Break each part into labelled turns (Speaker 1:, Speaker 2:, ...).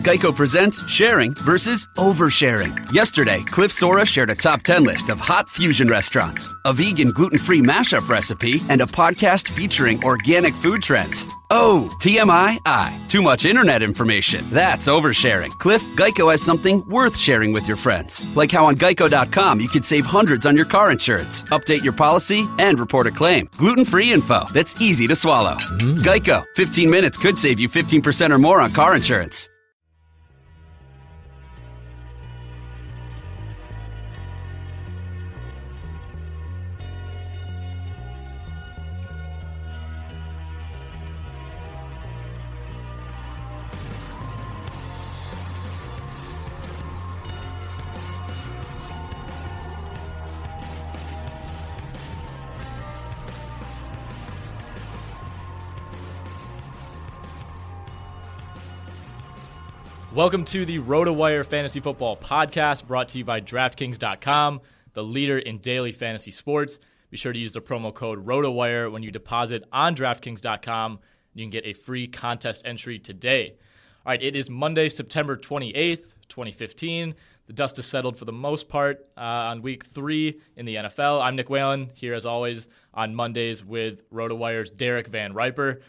Speaker 1: Geico presents sharing versus oversharing. Yesterday, Cliff Sora shared a top 10 list of hot fusion restaurants, a vegan gluten free mashup recipe, and a podcast featuring organic food trends. Oh, TMI, I. Too much internet information. That's oversharing. Cliff, Geico has something worth sharing with your friends. Like how on geico.com you could save hundreds on your car insurance, update your policy, and report a claim. Gluten free info that's easy to swallow. Mm-hmm. Geico, 15 minutes could save you 15% or more on car insurance.
Speaker 2: Welcome to the RotoWire Fantasy Football Podcast brought to you by DraftKings.com, the leader in daily fantasy sports. Be sure to use the promo code RotoWire when you deposit on DraftKings.com. You can get a free contest entry today. All right, it is Monday, September 28th, 2015. The dust has settled for the most part uh, on week three in the NFL. I'm Nick Whalen, here as always on Mondays with RotoWire's Derek Van Riper.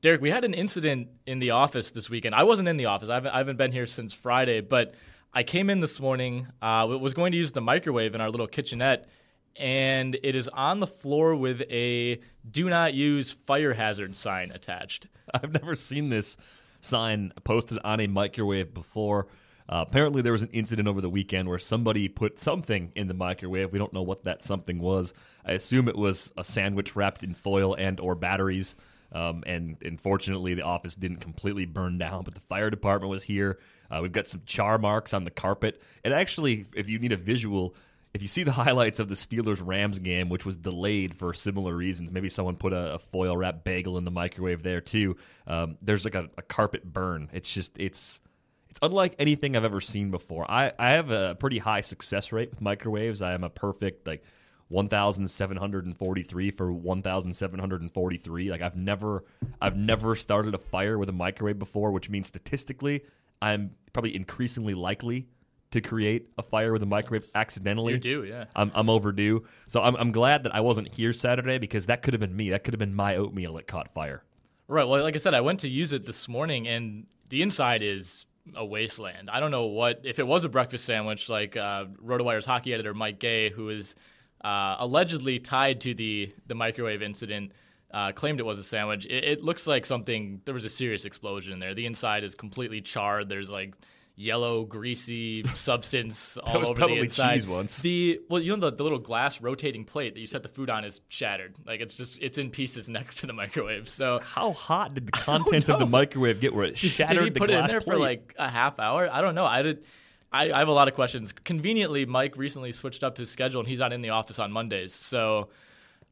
Speaker 2: Derek, we had an incident in the office this weekend. I wasn't in the office. I haven't, I haven't been here since Friday, but I came in this morning. Uh, was going to use the microwave in our little kitchenette, and it is on the floor with a "Do not use fire hazard" sign attached.
Speaker 3: I've never seen this sign posted on a microwave before. Uh, apparently, there was an incident over the weekend where somebody put something in the microwave. We don't know what that something was. I assume it was a sandwich wrapped in foil and or batteries. Um, and unfortunately, the office didn't completely burn down, but the fire department was here. Uh, we've got some char marks on the carpet. And actually, if you need a visual, if you see the highlights of the Steelers Rams game, which was delayed for similar reasons, maybe someone put a, a foil wrap bagel in the microwave there too. Um, there's like a, a carpet burn. It's just it's it's unlike anything I've ever seen before. I, I have a pretty high success rate with microwaves. I am a perfect like 1743 for 1743. Like I've never I've never started a fire with a microwave before, which means statistically I'm probably increasingly likely to create a fire with a microwave accidentally.
Speaker 2: You do, yeah.
Speaker 3: I'm, I'm overdue. So I'm, I'm glad that I wasn't here Saturday because that could have been me. That could have been my oatmeal that caught fire.
Speaker 2: Right. Well, like I said, I went to use it this morning, and the inside is a wasteland. I don't know what if it was a breakfast sandwich, like uh, RotoWire's hockey editor Mike Gay, who is uh, allegedly tied to the the microwave incident. Uh, claimed it was a sandwich. It, it looks like something. There was a serious explosion in there. The inside is completely charred. There's like yellow, greasy substance all
Speaker 3: was
Speaker 2: over
Speaker 3: probably
Speaker 2: the inside.
Speaker 3: cheese once.
Speaker 2: The well, you know the, the little glass rotating plate that you set the food on is shattered. Like it's just it's in pieces next to the microwave. So
Speaker 3: How hot did the contents of the microwave get where it
Speaker 2: did,
Speaker 3: shattered
Speaker 2: did he
Speaker 3: the
Speaker 2: put it in there
Speaker 3: plate?
Speaker 2: for like a half hour? I don't know. I did. I, I have a lot of questions. Conveniently, Mike recently switched up his schedule, and he's not in the office on Mondays. So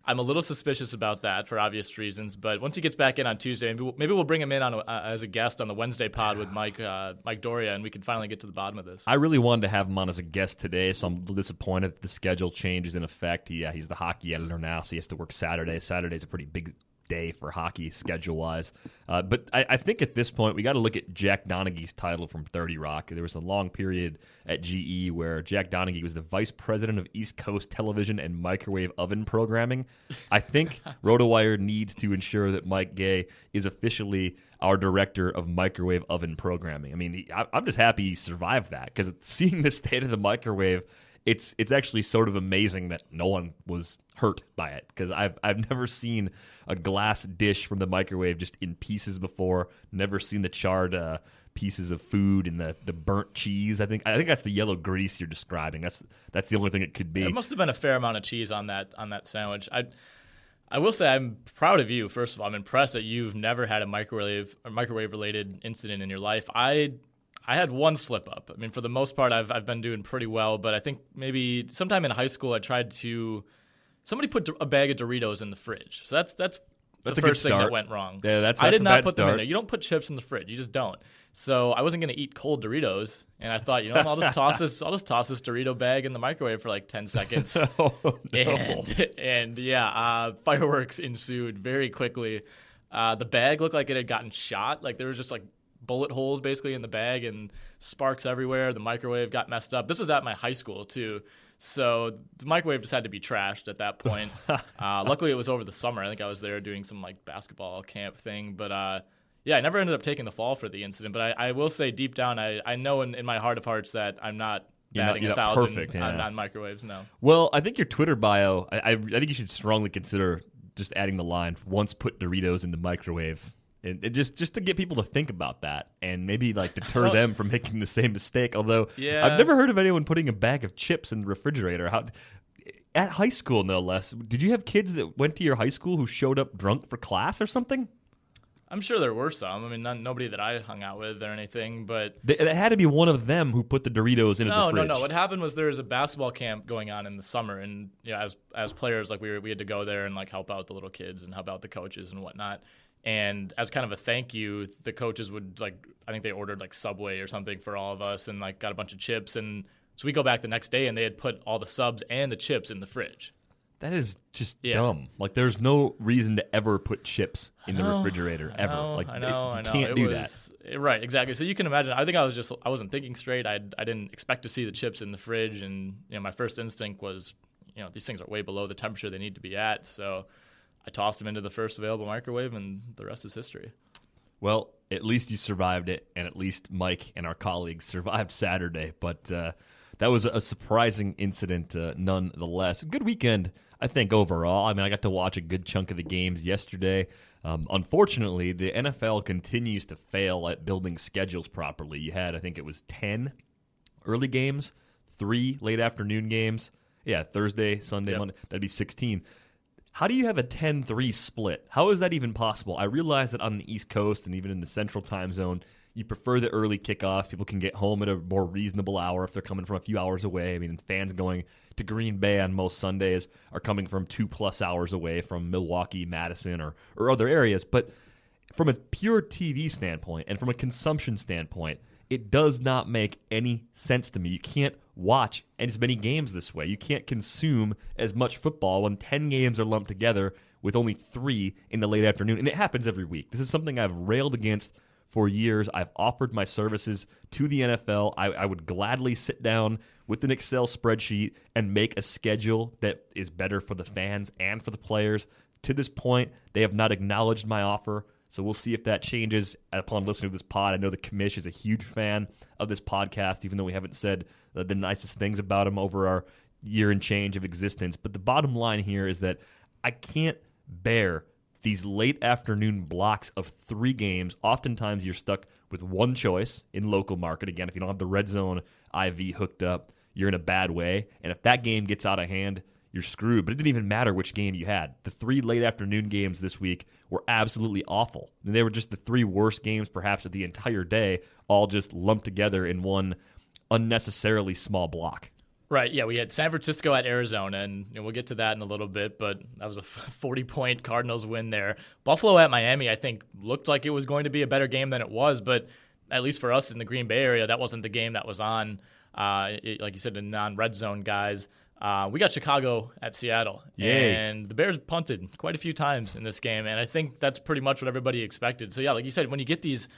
Speaker 2: I'm a little suspicious about that for obvious reasons. But once he gets back in on Tuesday, maybe we'll, maybe we'll bring him in on a, uh, as a guest on the Wednesday pod with Mike uh, Mike Doria, and we can finally get to the bottom of this.
Speaker 3: I really wanted to have him on as a guest today, so I'm disappointed that the schedule change is in effect. Yeah, he's the hockey editor now, so he has to work Saturday. Saturday's a pretty big day for hockey schedule wise. Uh, but I, I think at this point, we got to look at Jack Donaghy's title from 30 Rock. There was a long period at GE where Jack Donaghy was the vice president of East Coast television and microwave oven programming. I think RotoWire needs to ensure that Mike Gay is officially our director of microwave oven programming. I mean, I, I'm just happy he survived that because seeing the state of the microwave it's it's actually sort of amazing that no one was hurt by it because I've I've never seen a glass dish from the microwave just in pieces before. Never seen the charred uh, pieces of food and the, the burnt cheese. I think I think that's the yellow grease you're describing. That's that's the only thing it could be.
Speaker 2: It must have been a fair amount of cheese on that on that sandwich. I I will say I'm proud of you. First of all, I'm impressed that you've never had a microwave microwave related incident in your life. I I had one slip up. I mean, for the most part, I've I've been doing pretty well. But I think maybe sometime in high school, I tried to. Somebody put a bag of Doritos in the fridge. So that's that's
Speaker 3: That's
Speaker 2: the first thing that went wrong.
Speaker 3: Yeah, that's-
Speaker 2: I did
Speaker 3: a
Speaker 2: not put them in there. You don't put chips in the fridge. You just don't. So I wasn't going to eat cold Doritos, and I thought, you know, I'll just toss this. I'll just toss this Dorito bag in the microwave for like ten seconds.
Speaker 3: oh, no.
Speaker 2: and, and yeah, uh, fireworks ensued very quickly. Uh, the bag looked like it had gotten shot. Like there was just like bullet holes basically in the bag and sparks everywhere. The microwave got messed up. This was at my high school too. So the microwave just had to be trashed at that point. uh, luckily, it was over the summer. I think I was there doing some like basketball camp thing. But uh, yeah, I never ended up taking the fall for the incident. But I, I will say deep down, I, I know in, in my heart of hearts that I'm not
Speaker 3: You're not-
Speaker 2: batting
Speaker 3: you're
Speaker 2: a
Speaker 3: not
Speaker 2: thousand
Speaker 3: perfect,
Speaker 2: on, on microwaves. No.
Speaker 3: Well, I think your Twitter bio. I, I, I think you should strongly consider just adding the line "once put Doritos in the microwave." And, and just just to get people to think about that and maybe like deter
Speaker 2: Well- oh.
Speaker 3: them from making the same mistake. Although
Speaker 2: Yeah.
Speaker 3: I've never heard of anyone putting a bag of chips in the refrigerator. How at high school, no less. Did you have kids that went to your high school who showed up drunk for class or something?
Speaker 2: I'm sure there were some. I mean, none, nobody that I hung out with or anything, but
Speaker 3: It had to be one of them who put the Doritos into
Speaker 2: no,
Speaker 3: the
Speaker 2: no,
Speaker 3: fridge.
Speaker 2: no. What happened was there was a basketball camp going on in the summer, and you know, as as players, like we were, we had to go there and like help out the little kids and help out the coaches and whatnot. And as kind of a thank you, the coaches would like I think they ordered like Subway or something for all of us, and like got a bunch of chips. And so we go back the next day, and they had put all the subs and the chips in the fridge.
Speaker 3: That is just
Speaker 2: Yeah.
Speaker 3: dumb. Like, there's no reason to ever put chips in the
Speaker 2: know,
Speaker 3: refrigerator
Speaker 2: I
Speaker 3: ever.
Speaker 2: know,
Speaker 3: like,
Speaker 2: I
Speaker 3: it-
Speaker 2: know,
Speaker 3: you
Speaker 2: I know.
Speaker 3: can't
Speaker 2: it
Speaker 3: do
Speaker 2: was, that. Right, exactly. So you can imagine. I think I was just I wasn't thinking straight. I I didn't expect to see the chips in the fridge, and you know my first instinct was, you know, these things are way below the temperature they need to be at. So I tossed them into the first available microwave, and the rest is history.
Speaker 3: Well, at least you survived it, and at least Mike and our colleagues survived Saturday. But uh, that was a surprising incident, uh, nonetheless. Good weekend, I think, overall. I mean, I got to watch a good chunk of the games yesterday. Um, unfortunately, the NFL continues to fail at building schedules properly. You had, I think it was 10 early games, three late afternoon games. Yeah, Thursday, Sunday,
Speaker 2: Yep.
Speaker 3: Monday. That'd be 16. How do you have a 10 3 split? How is that even possible? I realize that on the East Coast and even in the Central time zone, you prefer the early kickoffs. People can get home at a more reasonable hour if they're coming from a few hours away. I mean, fans going to Green Bay on most Sundays are coming from two plus hours away from Milwaukee, Madison, or, or other areas. But from a pure TV standpoint and from a consumption standpoint, it does not make any sense to me. You can't watch as many games this way. You can't consume as much football when 10 games are lumped together with only three in the late afternoon. And it happens every week. This is something I've railed against for years. I've offered my services to the NFL. I, I, would gladly sit down with an Excel spreadsheet and make a schedule that is better for the fans and for the players. To this point, they have not acknowledged my offer. So we'll see if that changes upon listening to this pod. I know the commish is a huge fan of this podcast, even though we haven't said the, the nicest things about him over our year and change of existence. But the bottom line here is that I can't bear these late afternoon blocks of three games. Oftentimes, you're stuck with one choice in local market. Again, if you don't have the red zone IV hooked up, you're in a bad way. And if that game gets out of hand, you're screwed. But it didn't even matter which game you had. The three late afternoon games this week were absolutely awful. And they were just the three worst games, perhaps, of the entire day, all just lumped together in one unnecessarily small block.
Speaker 2: Right. Yeah, we had San Francisco at Arizona, and we'll get to that in a little bit. But that was a 40 point Cardinals win there. Buffalo at Miami, I think, looked like it was going to be a better game than it was. But at least for us in the Green Bay area, that wasn't the game that was on. Uh, it, like you said, the non red zone guys. Uh, we got Chicago at Seattle,
Speaker 3: Yay.
Speaker 2: and the Bears punted quite a few times in this game, and I think that's pretty much what everybody expected. So yeah, like you said, when you get these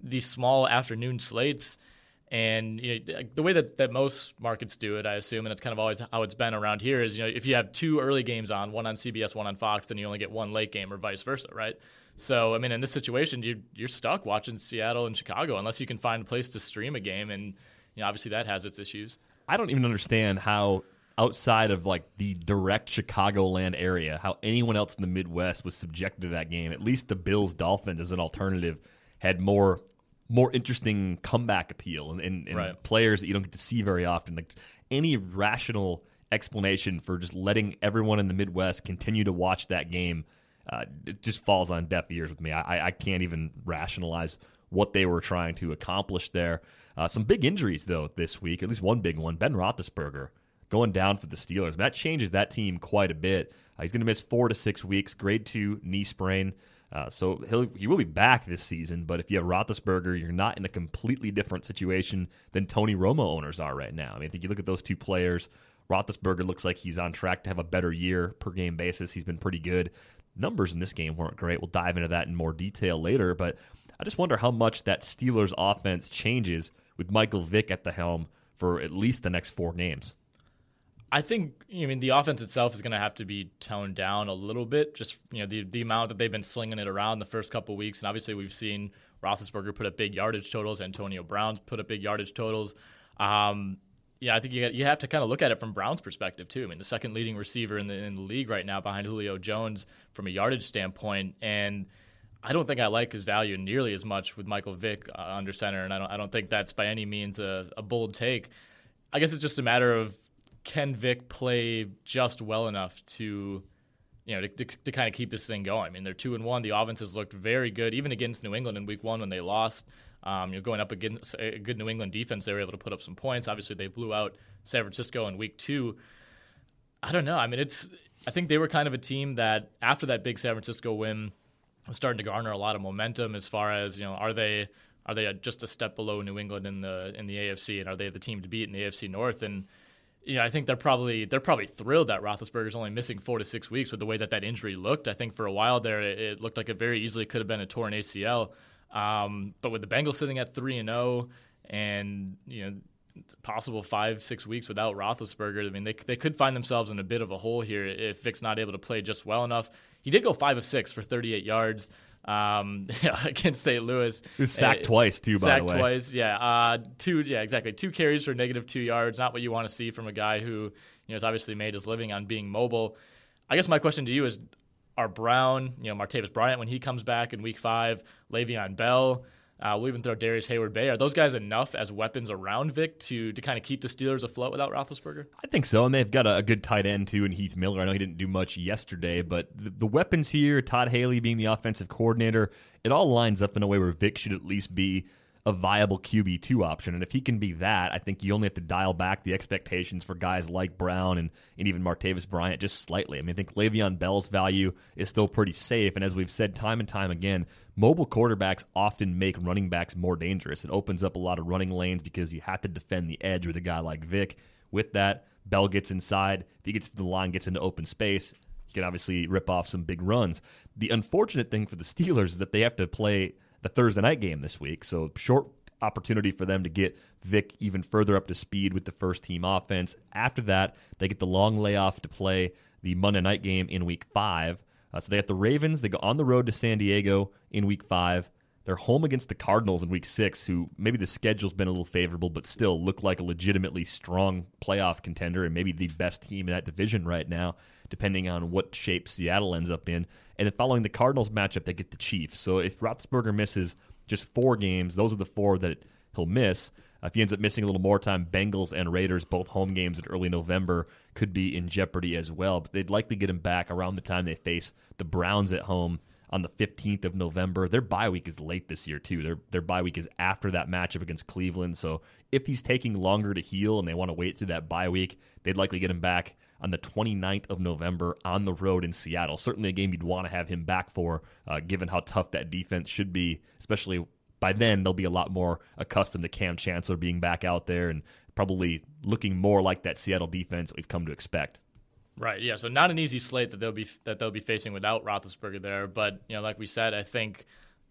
Speaker 2: these small afternoon slates, and you know, the way that, that most markets do it, I assume, and it's kind of always how it's been around here is you know if you have two early games on, one on CBS, one on Fox, then you only get one late game, or vice versa, right? So I mean, in this situation, you you're stuck watching Seattle and Chicago unless you can find a place to stream a game, and you know obviously that has its issues.
Speaker 3: I don't even understand how outside of like the direct Chicagoland area, how anyone else in the Midwest was subjected to that game. At least the Bills Dolphins as an alternative had more more interesting comeback appeal and, and, and
Speaker 2: right.
Speaker 3: players that you don't get to see very often. Like any rational explanation for just letting everyone in the Midwest continue to watch that game uh, it just falls on deaf ears with me. I, I can't even rationalize what they were trying to accomplish there. Uh, some big injuries though this week, at least one big one. Ben Roethlisberger going down for the Steelers. That changes that team quite a bit. Uh, he's going to miss four to six weeks, grade two knee sprain. Uh, so he'll, he will be back this season, but if you have Roethlisberger, you're not in a completely different situation than Tony Romo owners are right now. I mean, I think you look at those two players. Roethlisberger looks like he's on track to have a better year per game basis. He's been pretty good. Numbers in this game weren't great. We'll dive into that in more detail later, but I just wonder how much that Steelers offense changes with Michael Vick at the helm for at least the next four games.
Speaker 2: I think I mean the offense itself is going to have to be toned down a little bit. Just you know the the amount that they've been slinging it around the first couple weeks, and obviously we've seen Roethlisberger put up big yardage totals, Antonio Brown's put up big yardage totals. Um, yeah, I think you you have to kind of look at it from Brown's perspective too. I mean, the second leading receiver in the in the league right now behind Julio Jones from a yardage standpoint, and I don't think I like his value nearly as much with Michael Vick uh, under center, and I don't I don't think that's by any means a, a bold take. I guess it's just a matter of can Vick play just well enough to, you know, to, to, to, kind of keep this thing going? I mean, they're two and one. The offense has looked very good, even against New England in Week One when they lost. Um, you know, going up against a good New England defense, they were able to put up some points. Obviously, they blew out San Francisco in Week Two. I don't know. I mean, it's. I think they were kind of a team that after that big San Francisco win was starting to garner a lot of momentum as far as you know, are they are they just a step below New England in the in the AFC, and are they the team to beat in the AFC North? And you know, I think they're probably they're probably thrilled that Roethlisberger's only missing four to six weeks with the way that that injury looked. I think for a while there, it, it looked like it very easily could have been a torn ACL. Um, but with the Bengals sitting at three and zero, oh and you know, possible five six weeks without Roethlisberger, I mean, they they could find themselves in a bit of a hole here if Vick's not able to play just well enough. He did go five of six for 38 yards um, against St. Louis.
Speaker 3: He was sacked uh, twice too, by
Speaker 2: the
Speaker 3: way.
Speaker 2: twice, yeah. Uh, two, yeah, exactly. Two carries for negative two yards. Not what you want to see from a guy who you know has obviously made his living on being mobile. I guess my question to you is: Are Brown, you know, Martavis Bryant when he comes back in Week Five, Le'Veon Bell? Uh, we'll even throw Darius Heyward-Bey. Are those guys enough as weapons around Vick to to kind of keep the Steelers afloat without Roethlisberger?
Speaker 3: I think so, and they've got a, a good tight end too in Heath Miller. I know he didn't do much yesterday, but the, the, weapons here, Todd Haley being the offensive coordinator, it all lines up in a way where Vick should at least be a viable QB2 option. And if he can be that, I think you only have to dial back the expectations for guys like Brown and, and even Martavis Bryant just slightly. I mean, I think Le'Veon Bell's value is still pretty safe. And as we've said time and time again, mobile quarterbacks often make running backs more dangerous. It opens up a lot of running lanes because you have to defend the edge with a guy like Vick. With that, Bell gets inside. If he gets to the line, gets into open space, he can obviously rip off some big runs. The unfortunate thing for the Steelers is that they have to play the Thursday night game this week. So short opportunity for them to get Vick even further up to speed with the first team offense. After that, they get the long layoff to play the Monday night game in week five. Uh, so they got the Ravens. They go on the road to San Diego in week five. They're home against the Cardinals in week six, who maybe the schedule's been a little favorable, but still look like a legitimately strong playoff contender and maybe the best team in that division right now, depending on what shape Seattle ends up in. And then following the Cardinals matchup, they get the Chiefs. So if Roethlisberger misses just four games, those are the four that he'll miss. If he ends up missing a little more time, Bengals and Raiders, both home games in early November, could be in jeopardy as well. But they'd likely get him back around the time they face the Browns at home on the 15th of November. Their bye week is late this year too. Their their bye week is after that matchup against Cleveland. So if he's taking longer to heal and they want to wait through that bye week, they'd likely get him back on the 29th of November on the road in Seattle. Certainly a game you'd want to have him back for, uh, given how tough that defense should be, especially by then they'll be a lot more accustomed to Kam Chancellor being back out there and probably looking more like that Seattle defense we've come to expect.
Speaker 2: Right. Yeah. So not an easy slate that they'll be that they'll be facing without Roethlisberger there. But you know, like we said, I think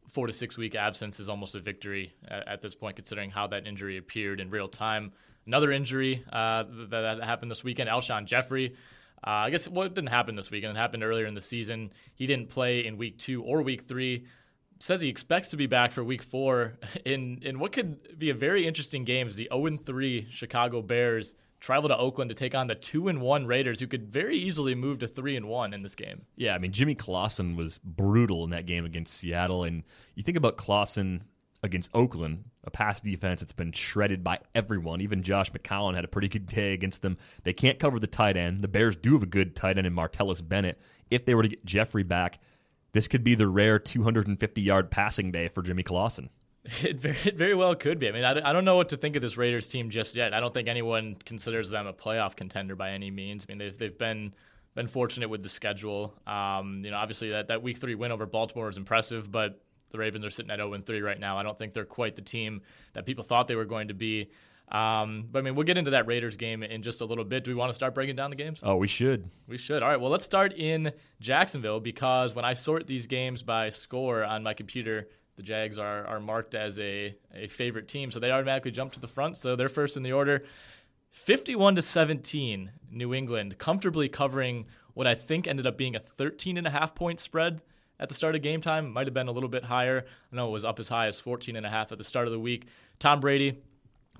Speaker 2: four to six week absence is almost a victory at, at this point, considering how that injury appeared in real time. Another injury uh, that, that, happened this weekend, Alshon Jeffery. Uh, I guess well, didn't happen this weekend. It happened earlier in the season. He didn't play in week two or week three. Says he expects to be back for week four in in what could be a very interesting game. Is the 0 3 Chicago Bears travel to Oakland to take on the two and one Raiders, who could very easily move to three and one in this game.
Speaker 3: Yeah, I mean Jimmy Clausen was brutal in that game against Seattle, and you think about Clausen against Oakland, a pass defense that's been shredded by everyone. Even Josh McCown had a pretty good day against them. They can't cover the tight end. The Bears do have a good tight end in Martellus Bennett. If they were to get Jeffery back, this could be the rare 250 yard passing day for Jimmy Clausen.
Speaker 2: It very, it very well could be. I mean, I, I don't know what to think of this Raiders team just yet. I don't think anyone considers them a playoff contender by any means. I mean, they've, they've been been fortunate with the schedule. Um, you know, obviously that, that week three win over Baltimore is impressive, but the Ravens are sitting at 0 3 right now. I don't think they're quite the team that people thought they were going to be. Um, but I mean, we'll get into that Raiders game in just a little bit. Do we want to start breaking down the games?
Speaker 3: Oh, we should.
Speaker 2: We should. All right. Well, let's start in Jacksonville because when I sort these games by score on my computer, the Jags are, are marked as a, a favorite team, so they automatically jump to the front. So they're first in the order. 51 to 17, New England comfortably covering what I think ended up being a 13 and a half point spread at the start of game time. Might have been a little bit higher. I know it was up as high as 14 and a half at the start of the week. Tom Brady,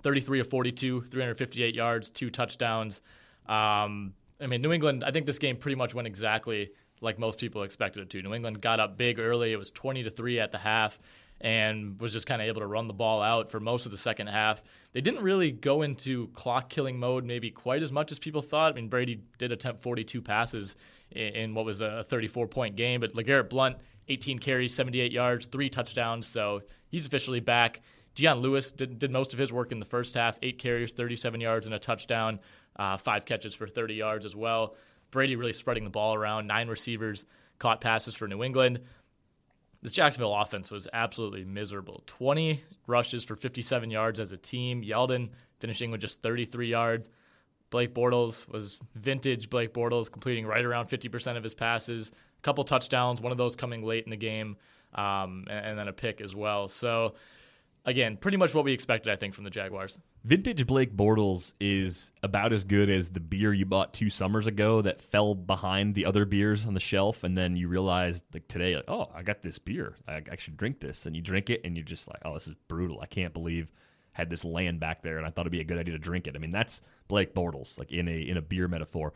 Speaker 2: 33 of 42, 358 yards, two touchdowns. Um, I mean, New England, I think this game pretty much went exactly like most people expected it to. New England got up big early. It was 20 to 3 at the half and was just kind of able to run the ball out for most of the second half. They didn't really go into clock killing mode maybe quite as much as people thought. I mean, Brady did attempt 42 passes in, what was a 34 point game, but LeGarrette Blunt, 18 carries, 78 yards, three touchdowns, so he's officially back. Dion Lewis did, did most of his work in the first half, eight carries, 37 yards, and a touchdown, uh, five catches for 30 yards as well. Brady really spreading the ball around. Nine receivers caught passes for New England. This Jacksonville offense was absolutely miserable. 20 rushes for 57 yards as a team. Yeldon finishing with just 33 yards. Blake Bortles was vintage Blake Bortles, completing right around 50% of his passes. A couple touchdowns, one of those coming late in the game, um, and, and then a pick as well. So again, pretty much what we expected, I think, from the Jaguars.
Speaker 3: Vintage Blake Bortles is about as good as the beer you bought two summers ago that fell behind the other beers on the shelf, and then you realized like today, like, oh, I got this beer, I, I should drink this, and you drink it, and you're just like, oh, this is brutal. I can't believe had this land back there, and I thought it'd be a good idea to drink it. I mean, that's Blake Bortles, like in a in a beer metaphor.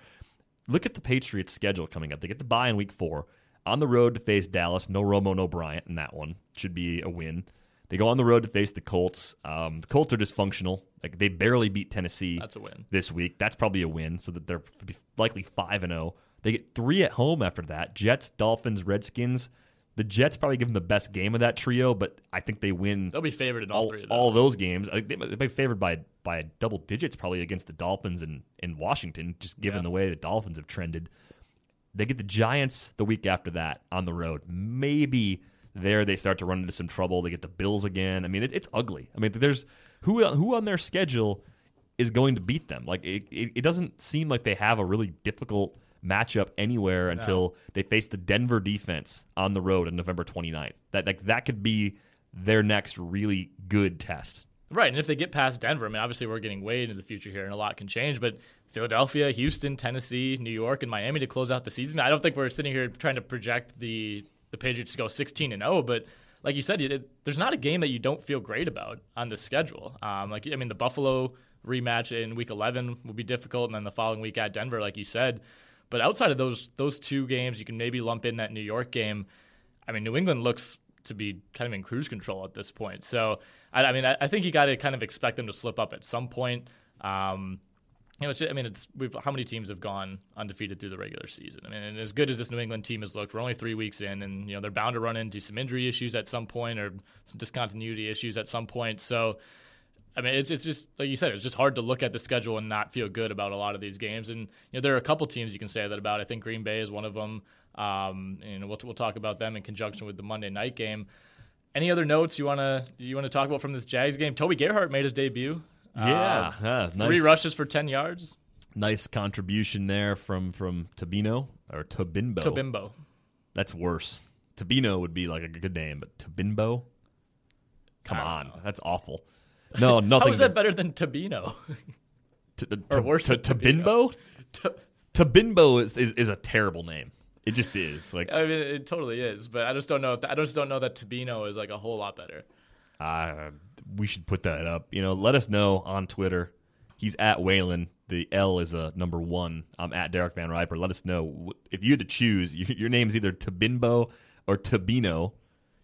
Speaker 3: Look at the Patriots' schedule coming up. They get the bye in Week Four on the road to face Dallas. No Romo, no Bryant in that one. Should be a win. They go on the road to face the Colts. Um, the Colts are dysfunctional. Like they barely beat Tennessee.
Speaker 2: That's a win
Speaker 3: this week. That's probably a win, so that they're likely five and zero. They get three at home after that: Jets, Dolphins, Redskins. The Jets probably give them the best game of that trio, but I think they win.
Speaker 2: They'll be favored in all,
Speaker 3: all,
Speaker 2: three of those.
Speaker 3: all those games. I think they might be favored by by double digits probably against the Dolphins and in Washington, just given
Speaker 2: Yeah.
Speaker 3: the way the Dolphins have trended. They get the Giants the week after that on the road. Maybe there they start to run into some trouble. They get the Bills again. I mean, it, it's ugly. I mean, there's who who on their schedule is going to beat them. Like it, it, it doesn't seem like they have a really difficult matchup anywhere until they face the Denver defense on the road on November 29th. That like that could be their next really good test.
Speaker 2: Right, and if they get past Denver, I mean, obviously we're getting way into the future here, and a lot can change. But Philadelphia, Houston, Tennessee, New York, and Miami to close out the season. I don't think we're sitting here trying to project the the Patriots go 16 and 0, but like you said, it, there's not a game that you don't feel great about on the schedule. Um, like I mean, the Buffalo rematch in Week 11 will be difficult, and then the following week at Denver, like you said. But outside of those those two games, you can maybe lump in that New York game. I mean, New England looks to be kind of in cruise control at this point. So, I, I mean, I, I think you got to kind of expect them to slip up at some point. Um, know, it's just, I mean, it's how many teams have gone undefeated through the regular season? I mean, and as good as this New England team has looked, we're only three weeks in, and you know they're bound to run into some injury issues at some point or some discontinuity issues at some point. So, I mean, it's it's just like you said, it's just hard to look at the schedule and not feel good about a lot of these games. And you know, there are a couple teams you can say that about. I think Green Bay is one of them. Um, and we'll we'll talk about them in conjunction with the Monday night game. Any other notes you wanna you wanna talk about from this Jags game? Toby Gerhart made his debut.
Speaker 3: Yeah,
Speaker 2: Uh,
Speaker 3: yeah,
Speaker 2: three rushes for ten yards.
Speaker 3: Nice contribution there from from Tabino or Tabimbo.
Speaker 2: Tobimbo.
Speaker 3: That's worse. Tabino would be like a good name, but Tabimbo? Come on,
Speaker 2: know.
Speaker 3: that's awful. No, nothing.
Speaker 2: How is that better than Tabino?
Speaker 3: T- t-
Speaker 2: or worse
Speaker 3: t- Tabimbo? Tabimbo is, is is a terrible name. It just is. Like
Speaker 2: I mean, it totally is, but I just don't know. If I just don't know that Tabino is like a whole lot better.
Speaker 3: Uh, we should put that up. You know, let us know on Twitter. He's at Whalen. The L is a number one. I'm at Derek Van Riper. Let us know if you had to choose. Your, name's either Tabimbo or Tabino.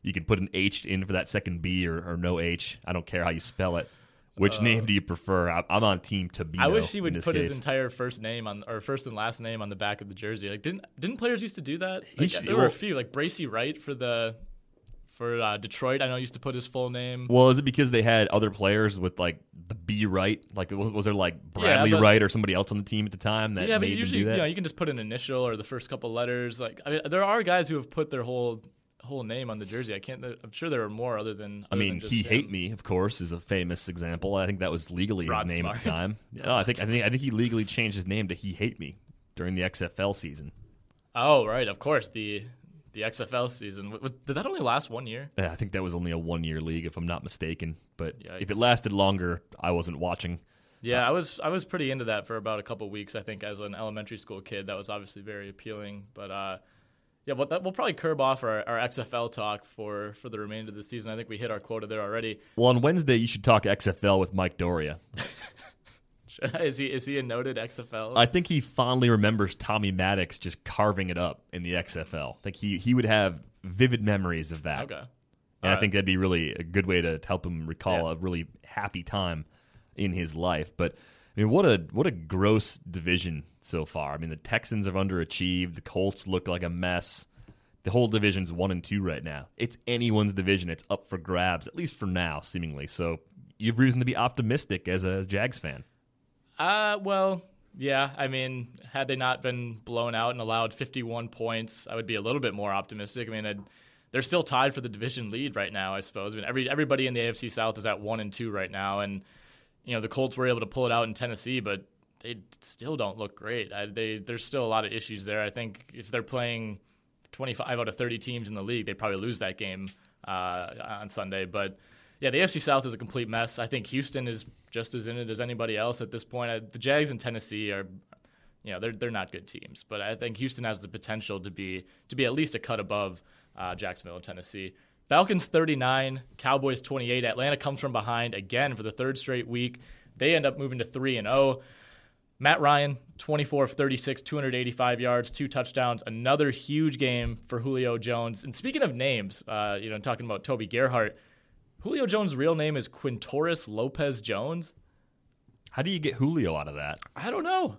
Speaker 3: You could put an H in for that second B or, or no H. I don't care how you spell it. Which name do you prefer? I, I'm on Team Tabino.
Speaker 2: Uh, I wish he would put
Speaker 3: case.
Speaker 2: his entire first name on or first and last name on the back of the jersey. Like didn't didn't players used to do that? Like,
Speaker 3: should-
Speaker 2: there were a few like Bracy Wright for the for uh, Detroit. I know used to put his full name.
Speaker 3: Well, is it because they had other players with like the B right? Like was, was there like
Speaker 2: Yeah,
Speaker 3: Bradley
Speaker 2: but-
Speaker 3: Wright or somebody else on the team at the time that
Speaker 2: yeah, but usually
Speaker 3: do that?
Speaker 2: you know you can just put an initial or the first couple letters. Like I mean, there are guys who have put their whole whole name on the jersey. I can't. I'm sure there are more other than.
Speaker 3: I mean,
Speaker 2: than
Speaker 3: he
Speaker 2: him.
Speaker 3: hate me, of course, is a famous example. I think that was legally
Speaker 2: Rod
Speaker 3: his name at the
Speaker 2: Smart.
Speaker 3: time. No, I think I think I think he legally changed his name to He Hate Me during the XFL season.
Speaker 2: Oh right, of course the the XFL season. Did that only last one year?
Speaker 3: Yeah, I think that was only a one year league, if I'm not mistaken. But if it lasted longer, I wasn't watching.
Speaker 2: Yeah, I was I was pretty into that for about a couple weeks. I think as an elementary school kid, that was obviously very appealing. But uh, yeah, but that, we'll probably curb off our, our XFL talk for for the remainder of the season. I think we hit our quota there already.
Speaker 3: Well, on Wednesday, you should talk XFL with Mike Doria.
Speaker 2: is he is he a noted XFL?
Speaker 3: I think he fondly remembers Tommy Maddox just carving it up in the XFL. Like he he would have vivid memories of that.
Speaker 2: okay.
Speaker 3: And I think that'd be really a good way to help him recall
Speaker 2: Yeah.
Speaker 3: a really happy time in his life. But I mean, what a what a gross division so far. I mean, the Texans have underachieved. The Colts look like a mess. The whole division's one and two right now. It's anyone's division. It's up for grabs, at least for now, seemingly. So you have reason to be optimistic as a Jags fan.
Speaker 2: Uh, well, yeah. I mean, had they not been blown out and allowed 51 points, I would be a little bit more optimistic. I mean, I'd, they're still tied for the division lead right now. I suppose. I mean, every everybody in the AFC South is at one and two right now, and you know the Colts were able to pull it out in Tennessee, but they still don't look great. I, they there's still a lot of issues there. I think if they're playing 25 out of 30 teams in the league, they probably lose that game uh, on Sunday. But yeah, the AFC South is a complete mess. I think Houston is just as in it as anybody else at this point. I, the Jags and Tennessee are, you know, they're they're not good teams, but I think Houston has the potential to be to be at least a cut above uh, Jacksonville and Tennessee. Falcons 39, Cowboys 28. Atlanta comes from behind again for the third straight week. They end up moving to 3 and 0. Matt Ryan, 24 of 36, 285 yards, two touchdowns. Another huge game for Julio Jones. And speaking of names, uh, you know, talking about Toby Gerhart, Julio Jones' real name is Quintorris Lopez Jones.
Speaker 3: How do you get Julio out of that?
Speaker 2: I don't know.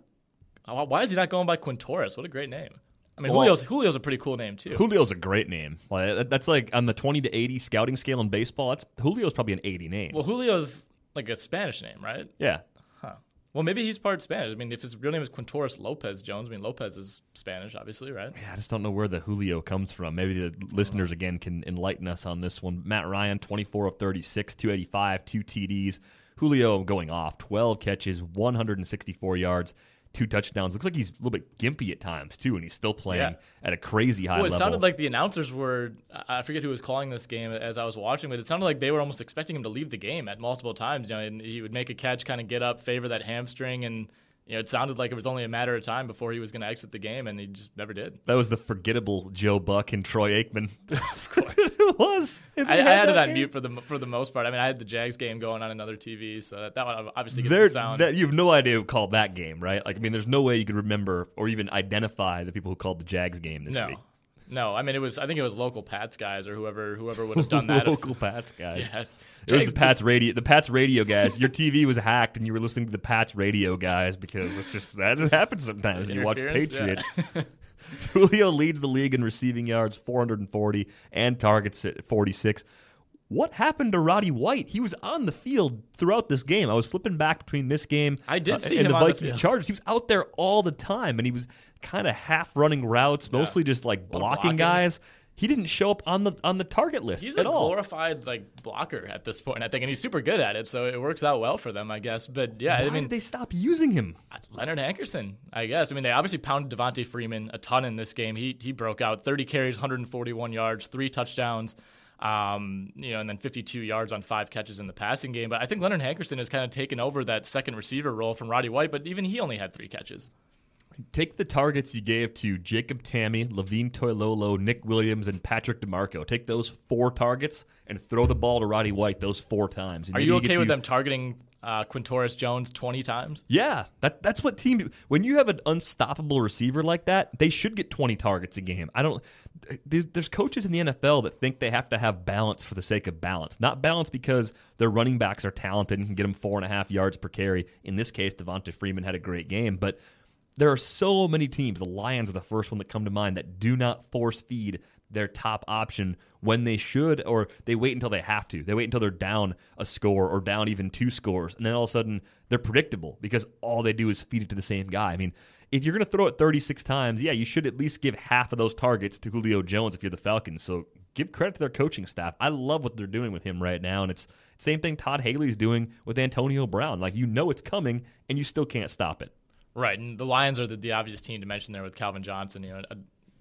Speaker 2: Why is he not going by Quintorris? What a great name. I mean,
Speaker 3: Well-
Speaker 2: Julio's Julio's a pretty cool name too.
Speaker 3: Julio's a great name. Like that's like on the 20 to 80 scouting scale in baseball. That's Julio's probably an 80 name.
Speaker 2: Well, Julio's like a Spanish name, right?
Speaker 3: yeah.
Speaker 2: Well, maybe he's part Spanish. I mean, if his real name is Quintorris Lopez Jones, I mean, Lopez is Spanish, obviously, right?
Speaker 3: Yeah, I just don't know where the Julio comes from. Maybe the listeners uh-huh. again can enlighten us on this one. Matt Ryan, 24 of 36, 285, two TDs. Julio going off, 12 catches, 164 yards, two touchdowns. Looks like he's a little bit gimpy at times too, and he's still playing
Speaker 2: Yeah.
Speaker 3: at a crazy high level.
Speaker 2: Well, it
Speaker 3: level.
Speaker 2: sounded like the announcers were, I forget who was calling this game as I was watching, but it sounded like they were almost expecting him to leave the game at multiple times. You know, and he would make a catch, kind of get up, favor that hamstring, and you know, it sounded like it was only a matter of time before he was going to exit the game, and he just never did.
Speaker 3: that was the forgettable Joe Buck and Troy Aikman. of course, it was.
Speaker 2: I, I had it on
Speaker 3: game.
Speaker 2: mute for the for the most part. I mean, I had the Jags game going on another TV, so that, that one obviously gets
Speaker 3: There,
Speaker 2: the sound.
Speaker 3: that, you have no idea who called that game, right? Like, I mean, there's no way you could remember or even identify the people who called the Jags game this
Speaker 2: no,
Speaker 3: week.
Speaker 2: no. I mean, it was. I think it was local Pats guys or whoever whoever would have done that. if-
Speaker 3: Local Pats guys.
Speaker 2: Yeah.
Speaker 3: It was the Pats radio. The Pats radio guys. Your TV was hacked, and you were listening to the Pats radio guys because it's just that just happens sometimes when you watch
Speaker 2: Interference, yeah.
Speaker 3: Patriots. Julio leads the league in receiving yards, 440, and targets at 46. What happened to Roddy White? He was on the field throughout this game. I was flipping back between this game
Speaker 2: I did
Speaker 3: uh,
Speaker 2: see
Speaker 3: and
Speaker 2: him
Speaker 3: the
Speaker 2: on the
Speaker 3: Vikings
Speaker 2: field.
Speaker 3: Chargers. He was out there all the time, and he was kind of half running routes, mostly just like blocking
Speaker 2: blocking.
Speaker 3: guys. He didn't show up on the on the target list
Speaker 2: He's
Speaker 3: at
Speaker 2: a
Speaker 3: all.
Speaker 2: glorified like blocker at this point, I think, and he's super good at it. So it works out well for them, I guess. But yeah,
Speaker 3: Why
Speaker 2: I mean,
Speaker 3: did they stop using him?
Speaker 2: Leonard Hankerson, I guess. I mean, they obviously pounded Devonta Freeman a ton in this game. He he broke out 30 carries, 141 yards, three touchdowns, um, you know, and then 52 yards on five catches in the passing game. But I think Leonard Hankerson has kind of taken over that second receiver role from Roddy White. But even he only had three catches.
Speaker 3: Take the targets you gave to Jacob Tamme, Levine Toilolo, Nick Williams, and Patrick DiMarco. Take those four targets and throw the ball to Roddy White those four times.
Speaker 2: Are you okay with them targeting uh, Quintorris Jones 20 times?
Speaker 3: Yeah, that that's what team. When you have an unstoppable receiver like that, they should get twenty targets a game. I don't. There's, there's coaches in the NFL that think they have to have balance for the sake of balance, not balance because their running backs are talented and can get them four and a half yards per carry. In this case, Devonta Freeman had a great game, but there are so many teams. The Lions are the first one that come to mind that do not force feed their top option when they should, or they wait until they have to. They wait until they're down a score or down even two scores, and then all of a sudden they're predictable because all they do is feed it to the same guy. I mean, if you're going to throw it 36 times, yeah, you should at least give half of those targets to Julio Jones if you're the Falcons. So give credit to their coaching staff. I love what they're doing with him right now, and it's same thing Todd Haley's doing with Antonio Brown. Like you know it's coming, and you still can't stop it.
Speaker 2: Right, and the Lions are the, the obvious team to mention there with Calvin Johnson. You know, a,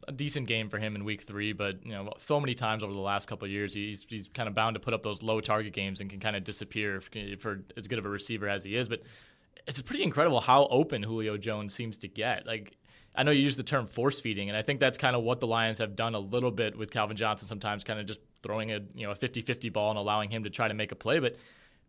Speaker 2: a decent game for him in Week Three, but you know, so many times over the last couple years, he's he's kind of bound to put up those low target games and can kind of disappear for, for as good of a receiver as he is. But it's pretty incredible how open Julio Jones seems to get. Like. I know you use the term force feeding, and I think that's kind of what the Lions have done a little bit with Calvin Johnson. Sometimes, kind of just throwing a you know a 50-50 ball and allowing him to try to make a play. But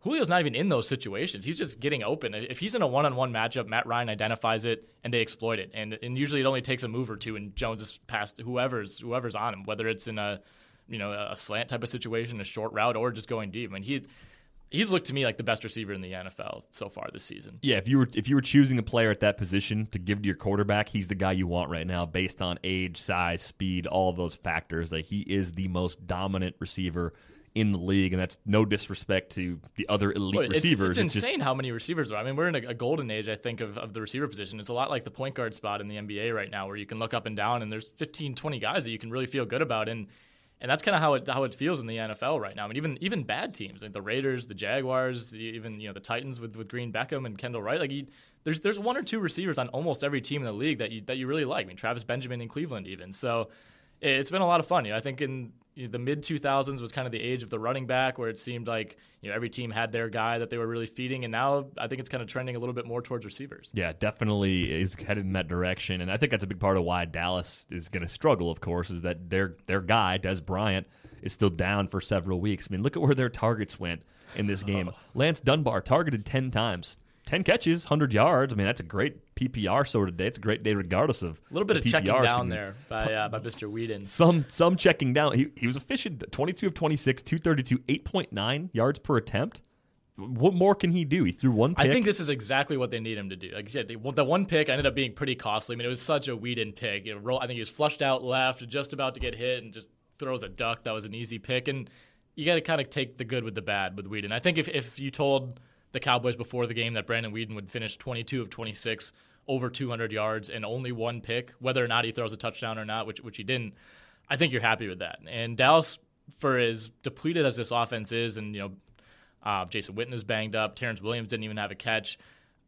Speaker 2: Julio's not even in those situations. He's just getting open. If he's in a one-on-one matchup, Matt Ryan identifies it and they exploit it. And and usually it only takes a move or two, and Jones is past whoever's whoever's on him, whether it's in a you know a slant type of situation, a short route, or just going deep. I mean he. He's looked to me like the best receiver in the NFL so far this season.
Speaker 3: Yeah, if you were if you were choosing a player at that position to give to your quarterback, he's the guy you want right now, based on age, size, speed, all those factors. Like he is the most dominant receiver in the league, and that's no disrespect to the other elite
Speaker 2: Well, it's,
Speaker 3: receivers.
Speaker 2: It's,
Speaker 3: just-
Speaker 2: insane how many receivers are. I mean, we're in a, a golden age, I think, of, of the receiver position. It's a lot like the point guard spot in the NBA right now, where you can look up and down, and there's 15, 20 guys that you can really feel good about. And and that's kind of how it how it feels in the NFL right now. I mean, even even bad teams like the Raiders, the Jaguars, even you know the Titans with, with Green Beckham and Kendall Wright. Like you, there's there's one or two receivers on almost every team in the league that you that you really like. I mean, Travis Benjamin in Cleveland, even. So it's been a lot of fun. You know, I think in the mid 2000s was kind of the age of the running back, where it seemed like you know every team had their guy that they were really feeding, and now I think it's kind of trending a little bit more towards receivers.
Speaker 3: Yeah, definitely is headed in that direction, and I think that's a big part of why Dallas is going to struggle. Of course, is that their their guy Dez Bryant is still down for several weeks. I mean, look at where their targets went in this game. Lance Dunbar targeted ten times, ten catches, hundred yards. I mean, that's a great PPR sort of day. It's a great day regardless of
Speaker 2: A little bit of checking
Speaker 3: PPR.
Speaker 2: down
Speaker 3: So,
Speaker 2: there by uh, by Mr. Weeden.
Speaker 3: Some some checking down. He he was efficient. Twenty two of twenty six, two thirty two, eight point nine yards per attempt. what more can he do? He threw one pick.
Speaker 2: I think this is exactly what they need him to do. Like I said, the one pick ended up being pretty costly. I mean, it was such a Weeden pick. You know, roll, I think he was flushed out left, just about to get hit, and just throws a duck. That was an easy pick. And you got to kind of take the good with the bad with Weeden. I think if, if you told the Cowboys before the game that Brandon Weeden would finish 22 of 26 over 200 yards and only one pick, whether or not he throws a touchdown or not, which which he didn't, I think you're happy with that. And Dallas, for as depleted as this offense is, and you know uh, Jason Witten is banged up. Terrance Williams didn't even have a catch.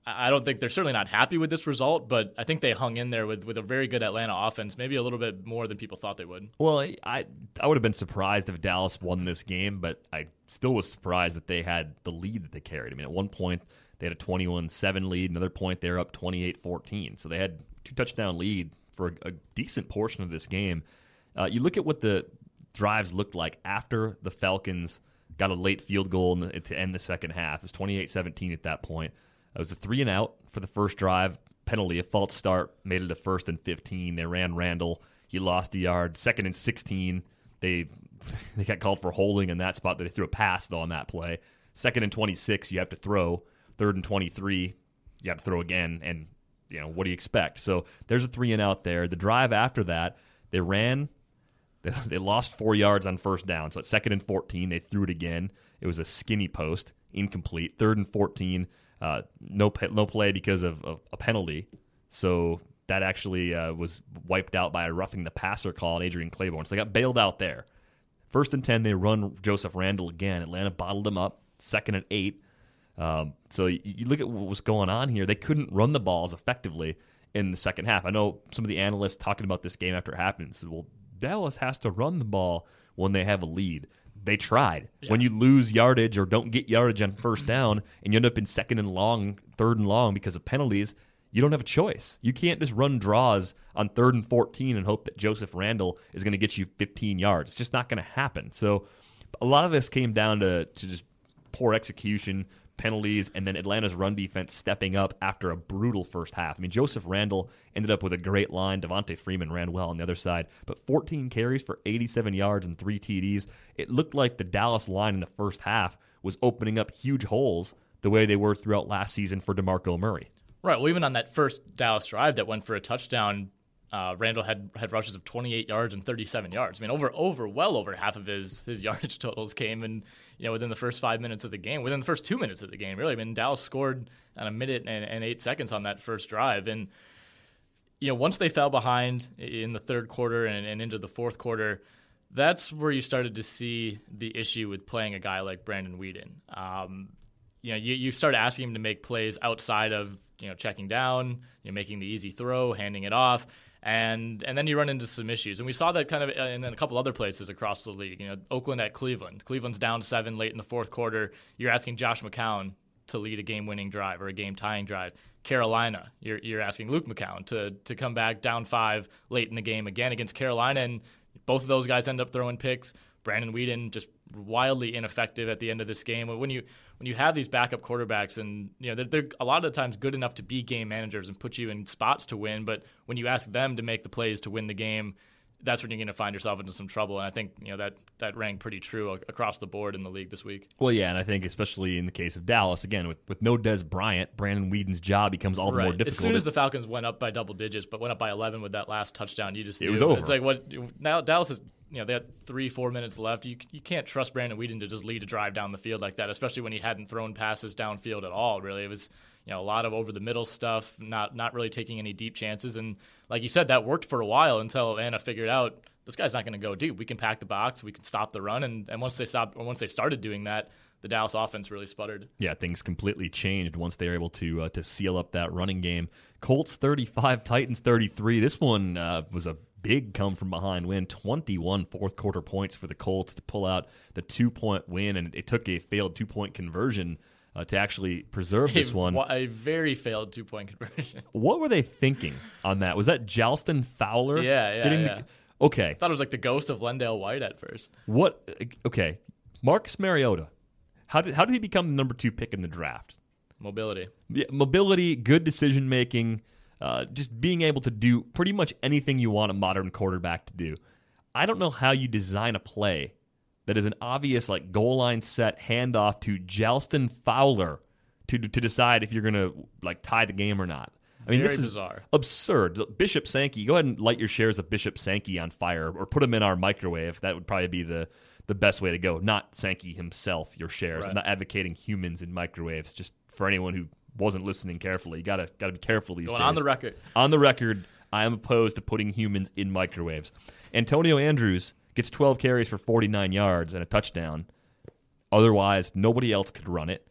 Speaker 2: I don't think they're certainly not happy with this result, but I think they hung in there with, with a very good Atlanta offense, maybe a little bit more than people thought they would.
Speaker 3: Well, I I would have been surprised if Dallas won this game, but I still was surprised that they had the lead that they carried. I mean, at one point they had a 21-7 lead, another point they're up 28-14. So they had two touchdown lead for a, a decent portion of this game. Uh, you look at what the drives looked like after the Falcons – got a late field goal the, to end the second half. It was 28 17 at that point. It was a three and out for the first drive. Penalty, a false start, made it a first and 15. They ran Randle. He lost a yard. Second and 16. They they got called for holding in that spot. They threw a pass, though, on that play. Second and 26, you have to throw. Third and 23, you have to throw again. And, you know, what do you expect? So there's a three and out there. The drive after that, they ran They lost four yards on first down. So at second and 14, they threw it again. It was a skinny post, incomplete. Third and 14, uh, no, no play because of, a penalty. So that actually uh, was wiped out by a roughing the passer call on Adrian Clayborn. So they got bailed out there. First and 10, they run Joseph Randle again. Atlanta bottled him up. Second and eight. Um, so you, you look at what was going on here. They couldn't run the balls effectively in the second half. I know some of the analysts talking about this game after it happened said, well, Dallas has to run the ball when they have a lead. They tried. Yeah. When you lose yardage or don't get yardage on first down and you end up in second and long, third and long because of penalties, you don't have a choice. You can't just run draws on third and 14 and hope that Joseph Randle is going to get you 15 yards. It's just not going to happen. So a lot of this came down to, to just poor execution, penalties, and then Atlanta's run defense stepping up after a brutal first half. I mean, Joseph Randle ended up with a great line. Devonta Freeman ran well on the other side, but 14 carries for 87 yards and three TDs. It looked like the Dallas line in the first half was opening up huge holes the way they were throughout last season for DeMarco Murray.
Speaker 2: Right. Well, even on that first Dallas drive that went for a touchdown, uh, Randle had had rushes of 28 yards and 37 yards. I mean, over over well over half of his his yardage totals came in you know within the first five minutes of the game, within the first two minutes of the game. Really, I mean, Dallas scored on a minute and, and eight seconds on that first drive, and you know once they fell behind in the third quarter and, and into the fourth quarter. That's where you started to see the issue with playing a guy like Brandon Weeden. Um, you know, you, you start asking him to make plays outside of you know checking down, you know, making the easy throw, handing it off and and then you run into some issues. And we saw that kind of uh, in a couple other places across the league. You know, Oakland at Cleveland. Cleveland's down seven late in the fourth quarter. You're asking Josh McCown to lead a game-winning drive or a game-tying drive. Carolina, you're you're asking Luke McCown to to come back down five late in the game again against Carolina, and both of those guys end up throwing picks. Brandon Weeden just wildly ineffective at the end of this game. When you when you have these backup quarterbacks, and you know they're, they're, a lot of the times good enough to be game managers and put you in spots to win, but when you ask them to make the plays to win the game, that's when you're going to find yourself into some trouble. And I think you know that that rang pretty true across the board in the league this week.
Speaker 3: Well, yeah, and I think especially in the case of Dallas, again with, with no Dez Bryant, Brandon Weeden's job becomes all the
Speaker 2: right.
Speaker 3: more difficult.
Speaker 2: As soon as the Falcons went up by double digits, but went up by 11 with that last touchdown, you just
Speaker 3: it was over.
Speaker 2: It's like what now Dallas is you know, they had three, four minutes left. You you can't trust Brandon Weeden to just lead a drive down the field like that, especially when he hadn't thrown passes downfield at all. Really, it was you know a lot of over the middle stuff, not not really taking any deep chances. And like you said, that worked for a while until Atlanta figured out this guy's not going to go deep. We can pack the box, we can stop the run, and and once they stopped, or once they started doing that, the Dallas offense really sputtered.
Speaker 3: Yeah, things completely changed once they were able to uh, to seal up that running game. Colts 35, Titans 33. This one uh, was a big come from behind win 21 fourth quarter points for the Colts to pull out the two point win. And it took a failed two point conversion uh, to actually preserve this one.
Speaker 2: A very failed two point conversion.
Speaker 3: What were they thinking on that? Was that Jalston Fowler?
Speaker 2: Yeah, yeah.
Speaker 3: Getting
Speaker 2: yeah.
Speaker 3: The, okay.
Speaker 2: I thought it was like the ghost of LenDale White at first.
Speaker 3: What? Okay. Marcus Mariota. How did, how did he become the number two pick in the draft?
Speaker 2: Mobility.
Speaker 3: Yeah, mobility, good decision making uh, just being able to do pretty much anything you want a modern quarterback to do. I don't know how you design a play that is an obvious like goal line set handoff to Jalston Fowler to to decide if you're going to like tie the game or not. I mean,
Speaker 2: Very
Speaker 3: this is
Speaker 2: bizarre.
Speaker 3: absurd. Bishop Sankey, go ahead and light your shares of Bishop Sankey on fire, or put them in our microwave. That would probably be the the best way to go. Not Sankey himself, your shares.
Speaker 2: Right.
Speaker 3: I'm not advocating humans in microwaves. Just for anyone who wasn't listening carefully, you gotta gotta be careful these
Speaker 2: Going
Speaker 3: days.
Speaker 2: on the record.
Speaker 3: On the record, I am opposed to putting humans in microwaves. Antonio Andrews gets 12 carries for 49 yards and a touchdown. Otherwise, nobody else could run it.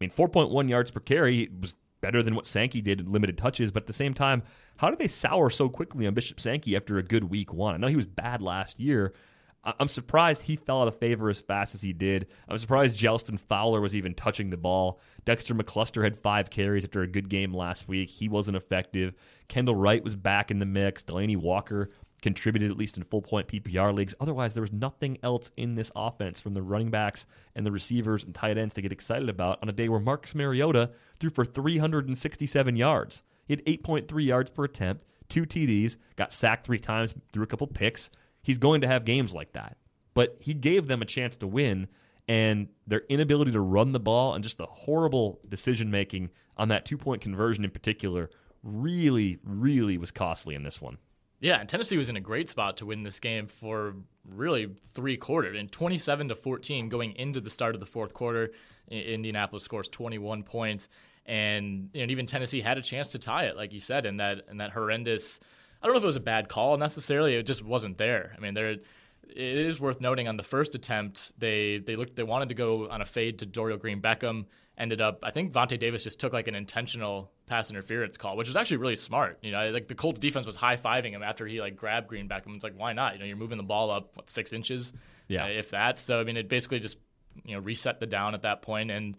Speaker 3: I mean, 4.1 yards per carry was better than what Sankey did in limited touches, but at the same time, how did they sour so quickly on Bishop Sankey after a good week one? I know he was bad last year. I'm surprised he fell out of favor as fast as he did. I'm surprised Jalston Fowler was even touching the ball. Dexter McCluster had five carries after a good game last week. He wasn't effective. Kendall Wright was back in the mix. Delanie Walker contributed at least in full point PPR leagues. Otherwise, there was nothing else in this offense from the running backs and the receivers and tight ends to get excited about on a day where Marcus Mariota threw for 367 yards. He had 8.3 yards per attempt, two TDs, got sacked three times, threw a couple picks. He's going to have games like that. But he gave them a chance to win, and their inability to run the ball and just the horrible decision making on that two point conversion in particular really, really was costly in this one.
Speaker 2: Yeah, and Tennessee was in a great spot to win this game for really three quarters. And 27 to 14 going into the start of the fourth quarter, Indianapolis scores 21 points, and you know, even Tennessee had a chance to tie it, like you said, in that in that horrendous. I don't know if it was a bad call necessarily. It just wasn't there. I mean, there. It is worth noting on the first attempt, they they looked they wanted to go on a fade to Dorial Green Beckham. Ended up, I think Vontae Davis just took like an intentional pass interference call, which was actually really smart. You know, like the Colts defense was high fiving him after he like grabbed Green Beckham. It's like why not? You know, you're moving the ball up what six inches,
Speaker 3: Yeah.
Speaker 2: uh, if that. So I mean, it basically just you know reset the down at that point and.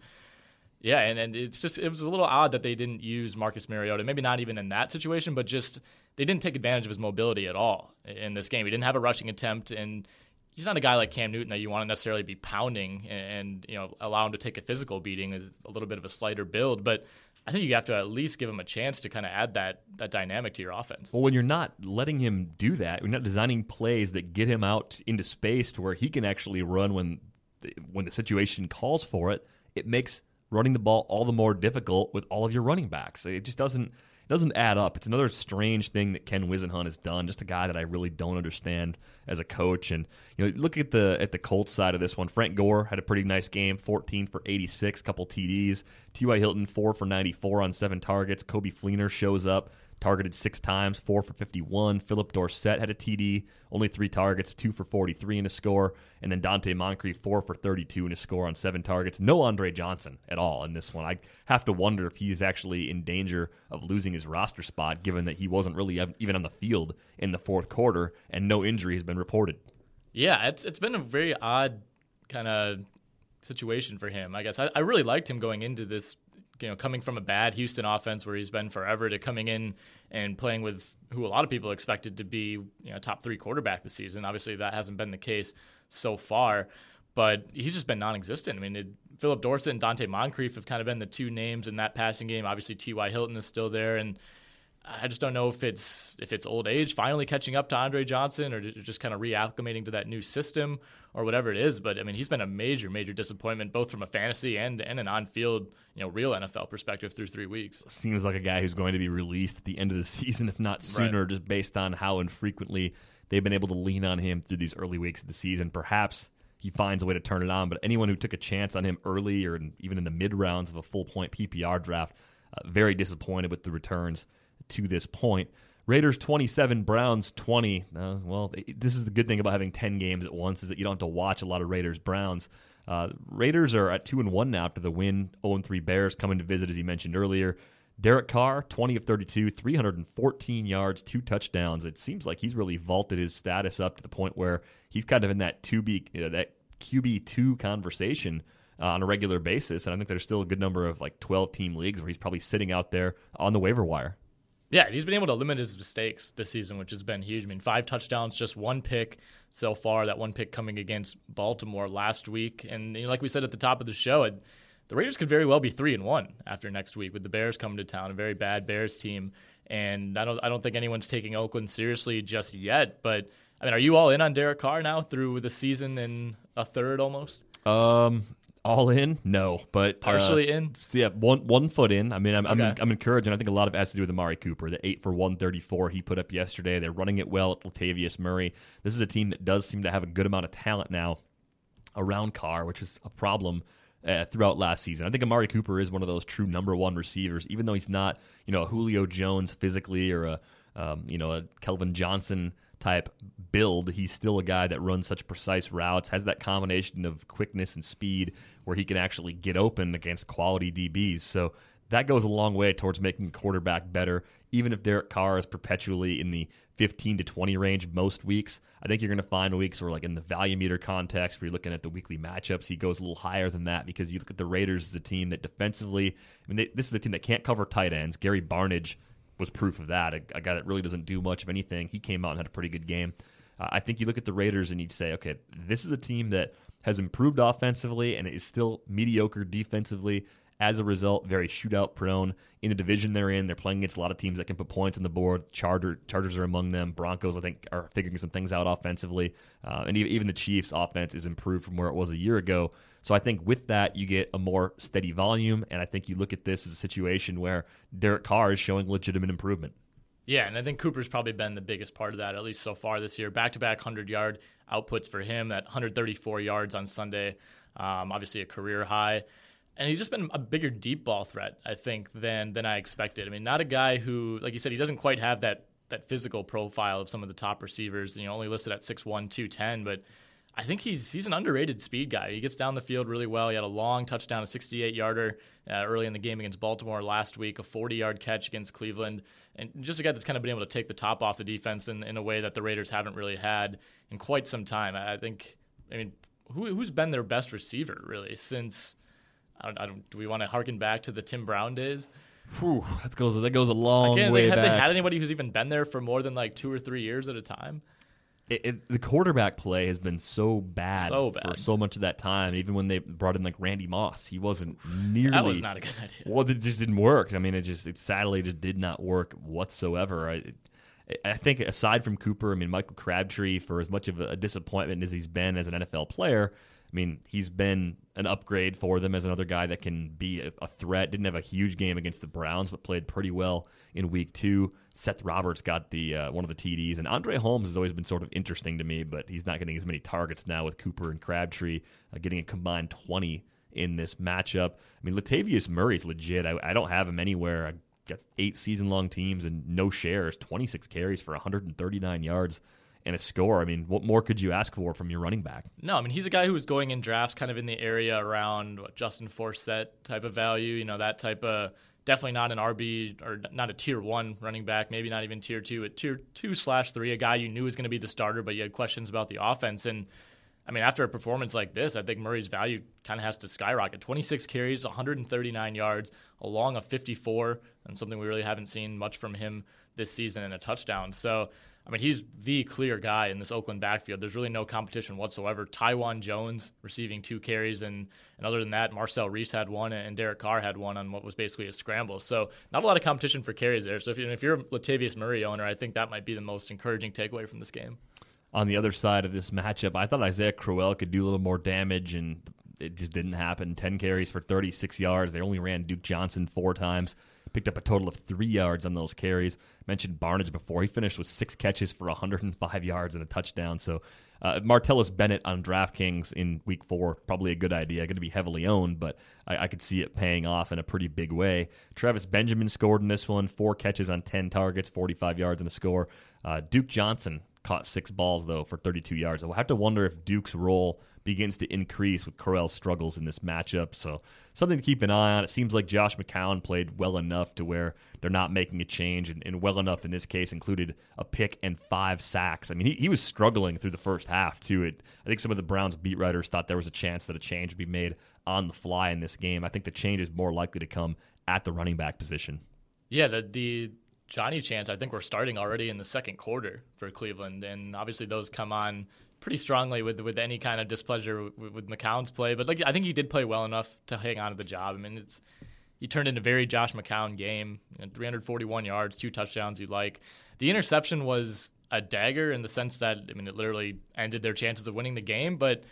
Speaker 2: Yeah, and, and it's just it was a little odd that they didn't use Marcus Mariota. Maybe not even in that situation, but just they didn't take advantage of his mobility at all in this game. He didn't have a rushing attempt, and he's not a guy like Cam Newton that you want to necessarily be pounding and, you know allow him to take a physical beating. Is a little bit of a slighter build, but I think you have to at least give him a chance to kind of add that that dynamic to your offense.
Speaker 3: Well, when you're not letting him do that, you're not designing plays that get him out into space to where he can actually run when when the situation calls for it, it makes running the ball all the more difficult with all of your running backs. It just doesn't it doesn't add up. It's another strange thing that Ken Whisenhunt has done. Just a guy that I really don't understand as a coach. And you know, look at the at the Colts side of this one. Frank Gore had a pretty nice game, 14 for 86, couple TDs. T.Y. Hilton four for 94 on seven targets. Coby Fleener shows up targeted six times, four for 51. Phillip Dorsett had a TD, only three targets, two for 43 in a score. And then Donte Moncrief, four for 32 in a score on seven targets. No Andre Johnson at all in this one. I have to wonder if he's actually in danger of losing his roster spot, given that he wasn't really even on the field in the fourth quarter and no injury has been reported.
Speaker 2: Yeah, it's it's been a very odd kind of situation for him. I guess I, I really liked him going into this. You know, coming from a bad Houston offense where he's been forever to coming in and playing with who a lot of people expected to be, you know, top three quarterback this season. Obviously, that hasn't been the case so far, but he's just been non-existent. I mean, it, Phillip Dorsett and Donte Moncrief have kind of been the two names in that passing game. Obviously, T.Y. Hilton is still there, and I just don't know if it's if it's old age finally catching up to Andre Johnson or just kind of reacclimating to that new system or whatever it is. But I mean, he's been a major, major disappointment both from a fantasy and and an on-field, you know, real NFL perspective through three weeks.
Speaker 3: Seems like a guy who's going to be released at the end of the season, if not sooner, just based on how infrequently they've been able to lean on him through these early weeks of the season. Perhaps he finds a way to turn it on. But anyone who took a chance on him early or in, even in the mid rounds of a full point PPR draft, uh, very disappointed with the returns to this point. Raiders 27, Browns 20. Uh, well, this is the good thing about having 10 games at once is that you don't have to watch a lot of Raiders Browns. Uh, Raiders are at 2 and 1 now after the win. 0 and 3 Bears coming to visit as you mentioned earlier. Derek Carr 20 of 32, 314 yards, two touchdowns. It seems like he's really vaulted his status up to the point where he's kind of in that 2B you know, that QB2 conversation uh, on a regular basis. And I think there's still a good number of like 12 team leagues where he's probably sitting out there on the waiver wire.
Speaker 2: Yeah, he's been able to limit his mistakes this season, which has been huge. I mean, five touchdowns, just one pick so far. That one pick coming against Baltimore last week, and you know, like we said at the top of the show, it, the Raiders could very well be three and one after next week with the Bears coming to town, a very bad Bears team. And I don't, I don't think anyone's taking Oakland seriously just yet, but. I mean, are you all in on Derek Carr now through the season and a third almost?
Speaker 3: Um, all in? No, but
Speaker 2: partially
Speaker 3: uh,
Speaker 2: in.
Speaker 3: Yeah, one one foot in. I mean, I'm,
Speaker 2: Okay.
Speaker 3: I'm I'm encouraged, and I think a lot of it has to do with Amari Cooper. The eight for one thirty four he put up yesterday. They're running it well at Latavius Murray. This is a team that does seem to have a good amount of talent now around Carr, which is a problem uh, throughout last season. I think Amari Cooper is one of those true number one receivers, even though he's not, you know, a Julio Jones physically or a, um, you know, a Calvin Johnson type build. He's still a guy that runs such precise routes, has that combination of quickness and speed where he can actually get open against quality DBs. So that goes a long way towards making the quarterback better. Even if Derek Carr is perpetually in the 15 to 20 range most weeks, I think you're going to find weeks where, like in the value meter context, where you're looking at the weekly matchups, he goes a little higher than that because you look at the Raiders as a team that defensively, I mean, they, this is a team that can't cover tight ends. Gary Barnidge was proof of that. A, a guy that really doesn't do much of anything. He came out and had a pretty good game. Uh, I think you look at the Raiders and you'd say, okay, this is a team that has improved offensively and is still mediocre defensively. As a result, very shootout prone in the division they're in. They're playing against a lot of teams that can put points on the board. Charger, Chargers are among them. Broncos, I think, are figuring some things out offensively, uh, and even, the Chiefs' offense is improved from where it was a year ago. So I think with that, you get a more steady volume, and I think you look at this as a situation where Derek Carr is showing legitimate improvement.
Speaker 2: Yeah, and I think Cooper's probably been the biggest part of that, at least so far this year. Back to back 100 yard outputs for him at 134 yards on Sunday. Um, obviously, a career high. And he's just been a bigger deep ball threat, I think, than than I expected. I mean, not a guy who, like you said, he doesn't quite have that that physical profile of some of the top receivers. You know, only listed at 6'1", 210, but I think he's he's an underrated speed guy. He gets down the field really well. He had a long touchdown, a 68 yarder uh, early in the game against Baltimore last week, a 40 yard catch against Cleveland, and just a guy that's kind of been able to take the top off the defense in, in a way that the Raiders haven't really had in quite some time. I think, I mean, who, who's been their best receiver really since? I don't, I don't, do we want to harken back to the Tim Brown days?
Speaker 3: Whew, that goes that goes a long
Speaker 2: Again,
Speaker 3: way
Speaker 2: have
Speaker 3: back.
Speaker 2: they had anybody who's even been there for more than like two or three years at a time?
Speaker 3: it, it, the quarterback play has been so bad,
Speaker 2: So
Speaker 3: for so much of that time. Even when they brought in like Randy Moss, he wasn't nearly.
Speaker 2: That was not a good idea.
Speaker 3: Well, it just didn't work. I mean, it just it sadly just did not work whatsoever. I, I think aside from Cooper, I mean Michael Crabtree, for as much of a disappointment as he's been as an NFL player, I mean he's been an upgrade for them as another guy that can be a, threat. Didn't have a huge game against the Browns, but played pretty well in Week Two. Seth Roberts got the uh, one of the TDs, and Andre Holmes has always been sort of interesting to me, but he's not getting as many targets now with Cooper and Crabtree uh, getting a combined twenty in this matchup. I mean, Latavius Murray's legit. I, I don't have him anywhere. I got eight season long teams and no shares, 26 carries for 139 yards and a score. I mean, what more could you ask for from your running back?
Speaker 2: No, I mean he's a guy who was going in drafts kind of in the area around what, Justin Forsett type of value. You know that type of definitely not an RB or not a tier one running back, maybe not even tier two, a tier two slash three, a guy you knew was going to be the starter, but you had questions about the offense. And I mean, after a performance like this, I think Murray's value kind of has to skyrocket. 26 carries, 139 yards, along a 54, and something we really haven't seen much from him this season, and a touchdown. So. I mean, he's the clear guy in this Oakland backfield. There's really no competition whatsoever. Taiwan Jones receiving two carries, and, and other than that, Marcel Reece had one, and Derek Carr had one on what was basically a scramble. So, not a lot of competition for carries there. So, if, you, if you're a Latavius Murray owner, I think that might be the most encouraging takeaway from this game.
Speaker 3: On the other side of this matchup, I thought Isaiah Crowell could do a little more damage, and it just didn't happen. 10 carries for 36 yards. They only ran Duke Johnson four times. Picked up a total of three yards on those carries. Mentioned Barnidge before. He finished with six catches for 105 yards and a touchdown. So uh, Martellus Bennett on DraftKings in week four, probably a good idea. Going to be heavily owned, but I, I could see it paying off in a pretty big way. Travis Benjamin scored in this one, four catches on 10 targets, 45 yards and a score. Uh, Duke Johnson caught six balls though for 32 yards. I'll have to wonder if Duke's role begins to increase with Crowell's struggles in this matchup. So something to keep an eye on. It seems like Josh McCown played well enough to where they're not making a change, and, and well enough in this case included a pick and five sacks. I mean, he, he was struggling through the first half too. It, I think some of the Browns beat writers thought there was a chance that a change would be made on the fly in this game. I think the change is more likely to come at the running back position.
Speaker 2: Yeah, the the Johnny chance I think we're starting already in the second quarter for Cleveland, and obviously those come on pretty strongly with with any kind of displeasure with, with McCown's play. But like I think he did play well enough to hang on to the job. I mean, it's he turned into a very Josh McCown game. You know, 341 yards, two touchdowns. You like. the interception was a dagger in the sense that I mean it literally ended their chances of winning the game, but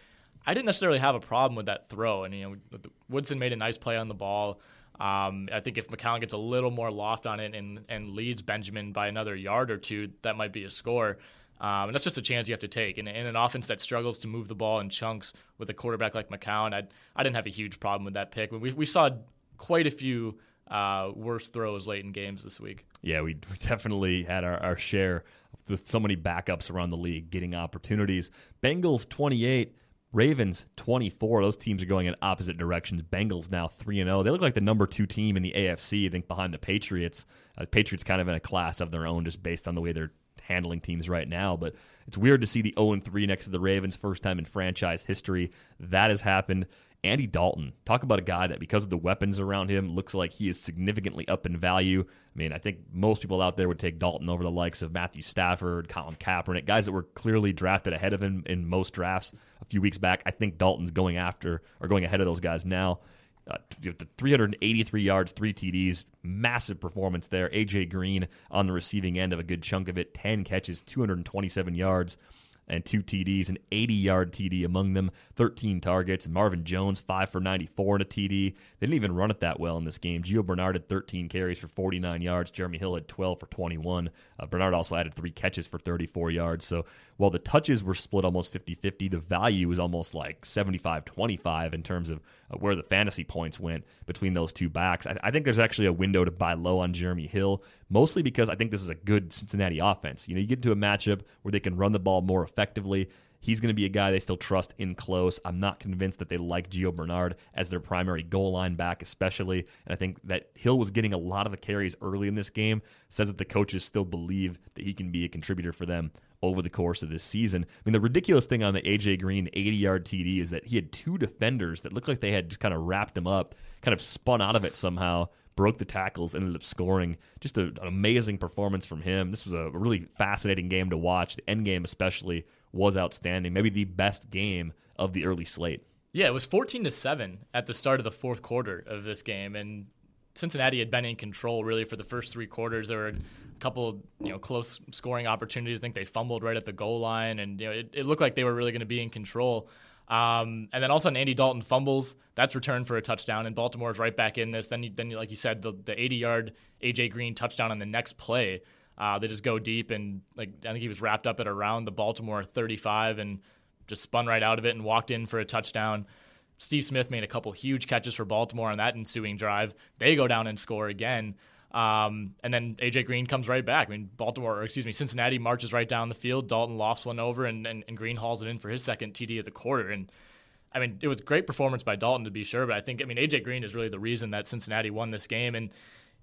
Speaker 2: I didn't necessarily have a problem with that throw. And you know, Woodson made a nice play on the ball. Um, I think if McCown gets a little more loft on it and, and leads Benjamin by another yard or two, that might be a score. Um, and that's just a chance you have to take. And in an offense that struggles to move the ball in chunks with a quarterback like McCown, I, I didn't have a huge problem with that pick. We, we saw quite a few uh, worse throws late in games this week.
Speaker 3: Yeah, we, definitely had our, our share with so many backups around the league getting opportunities. Bengals 28, Ravens 24. Those teams are going in opposite directions. Bengals now 3 and 0. They look like the number two team in the AFC, I think, behind the Patriots. Uh, the Patriots kind of in a class of their own just based on the way they're handling teams right now. But it's weird to see the 0 and 3 next to the Ravens, first time in franchise history. That has happened. Andy Dalton, talk about a guy that because of the weapons around him looks like he is significantly up in value. I mean, I think most people out there would take Dalton over the likes of Matthew Stafford, Colin Kaepernick, guys that were clearly drafted ahead of him in most drafts a few weeks back. I think Dalton's going after or going ahead of those guys now. Uh, 383 yards, three TDs, massive performance there. AJ Green on the receiving end of a good chunk of it, 10 catches, 227 yards and two TDs, an 80 yard TD among them, 13 targets. Marvin Jones, 5 for 94 and a TD. They didn't even run it that well in this game. Gio Bernard had 13 carries for 49 yards. Jeremy Hill had 12 for 21. Uh, Bernard also added three catches for 34 yards. So while the touches were split almost 50 50, the value was almost like 75 25 in terms of uh, where the fantasy points went between those two backs. I, I think there's actually a window to buy low on Jeremy Hill, mostly because I think this is a good Cincinnati offense. You know, you get into a matchup where they can run the ball more effectively. He's going to be a guy they still trust in close. I'm not convinced that they like Gio Bernard as their primary goal line back, especially. And I think that Hill was getting a lot of the carries early in this game, says that the coaches still believe that he can be a contributor for them over the course of this season. I mean, the ridiculous thing on the AJ Green 80 yard TD is that he had two defenders that looked like they had just kind of wrapped him up, kind of spun out of it somehow broke the tackles, ended up scoring. Just a, an amazing performance from him. This was a really fascinating game to watch. The end game, especially, was outstanding. Maybe the best game of the early slate.
Speaker 2: Yeah, it was 14 to 7 at the start of the fourth quarter of this game. And Cincinnati had been in control really for the first three quarters. There were a couple, you know, close scoring opportunities. I think they fumbled right at the goal line, and you know, it, it looked like they were really going to be in control. Um, and then all of a sudden, Andy Dalton fumbles. That's returned for a touchdown, and Baltimore is right back in this. Then, you, then like you said, the, the 80-yard AJ Green touchdown on the next play. Uh, they just go deep, and like I think he was wrapped up at around the Baltimore 35, and just spun right out of it and walked in for a touchdown. Steve Smith made a couple huge catches for Baltimore on that ensuing drive. They go down and score again. Um, and then AJ Green comes right back. I mean, Baltimore, or excuse me, Cincinnati marches right down the field. Dalton lofts one over, and, and, and Green hauls it in for his second TD of the quarter. And I mean, it was great performance by Dalton to be sure, but I think I mean AJ Green is really the reason that Cincinnati won this game, and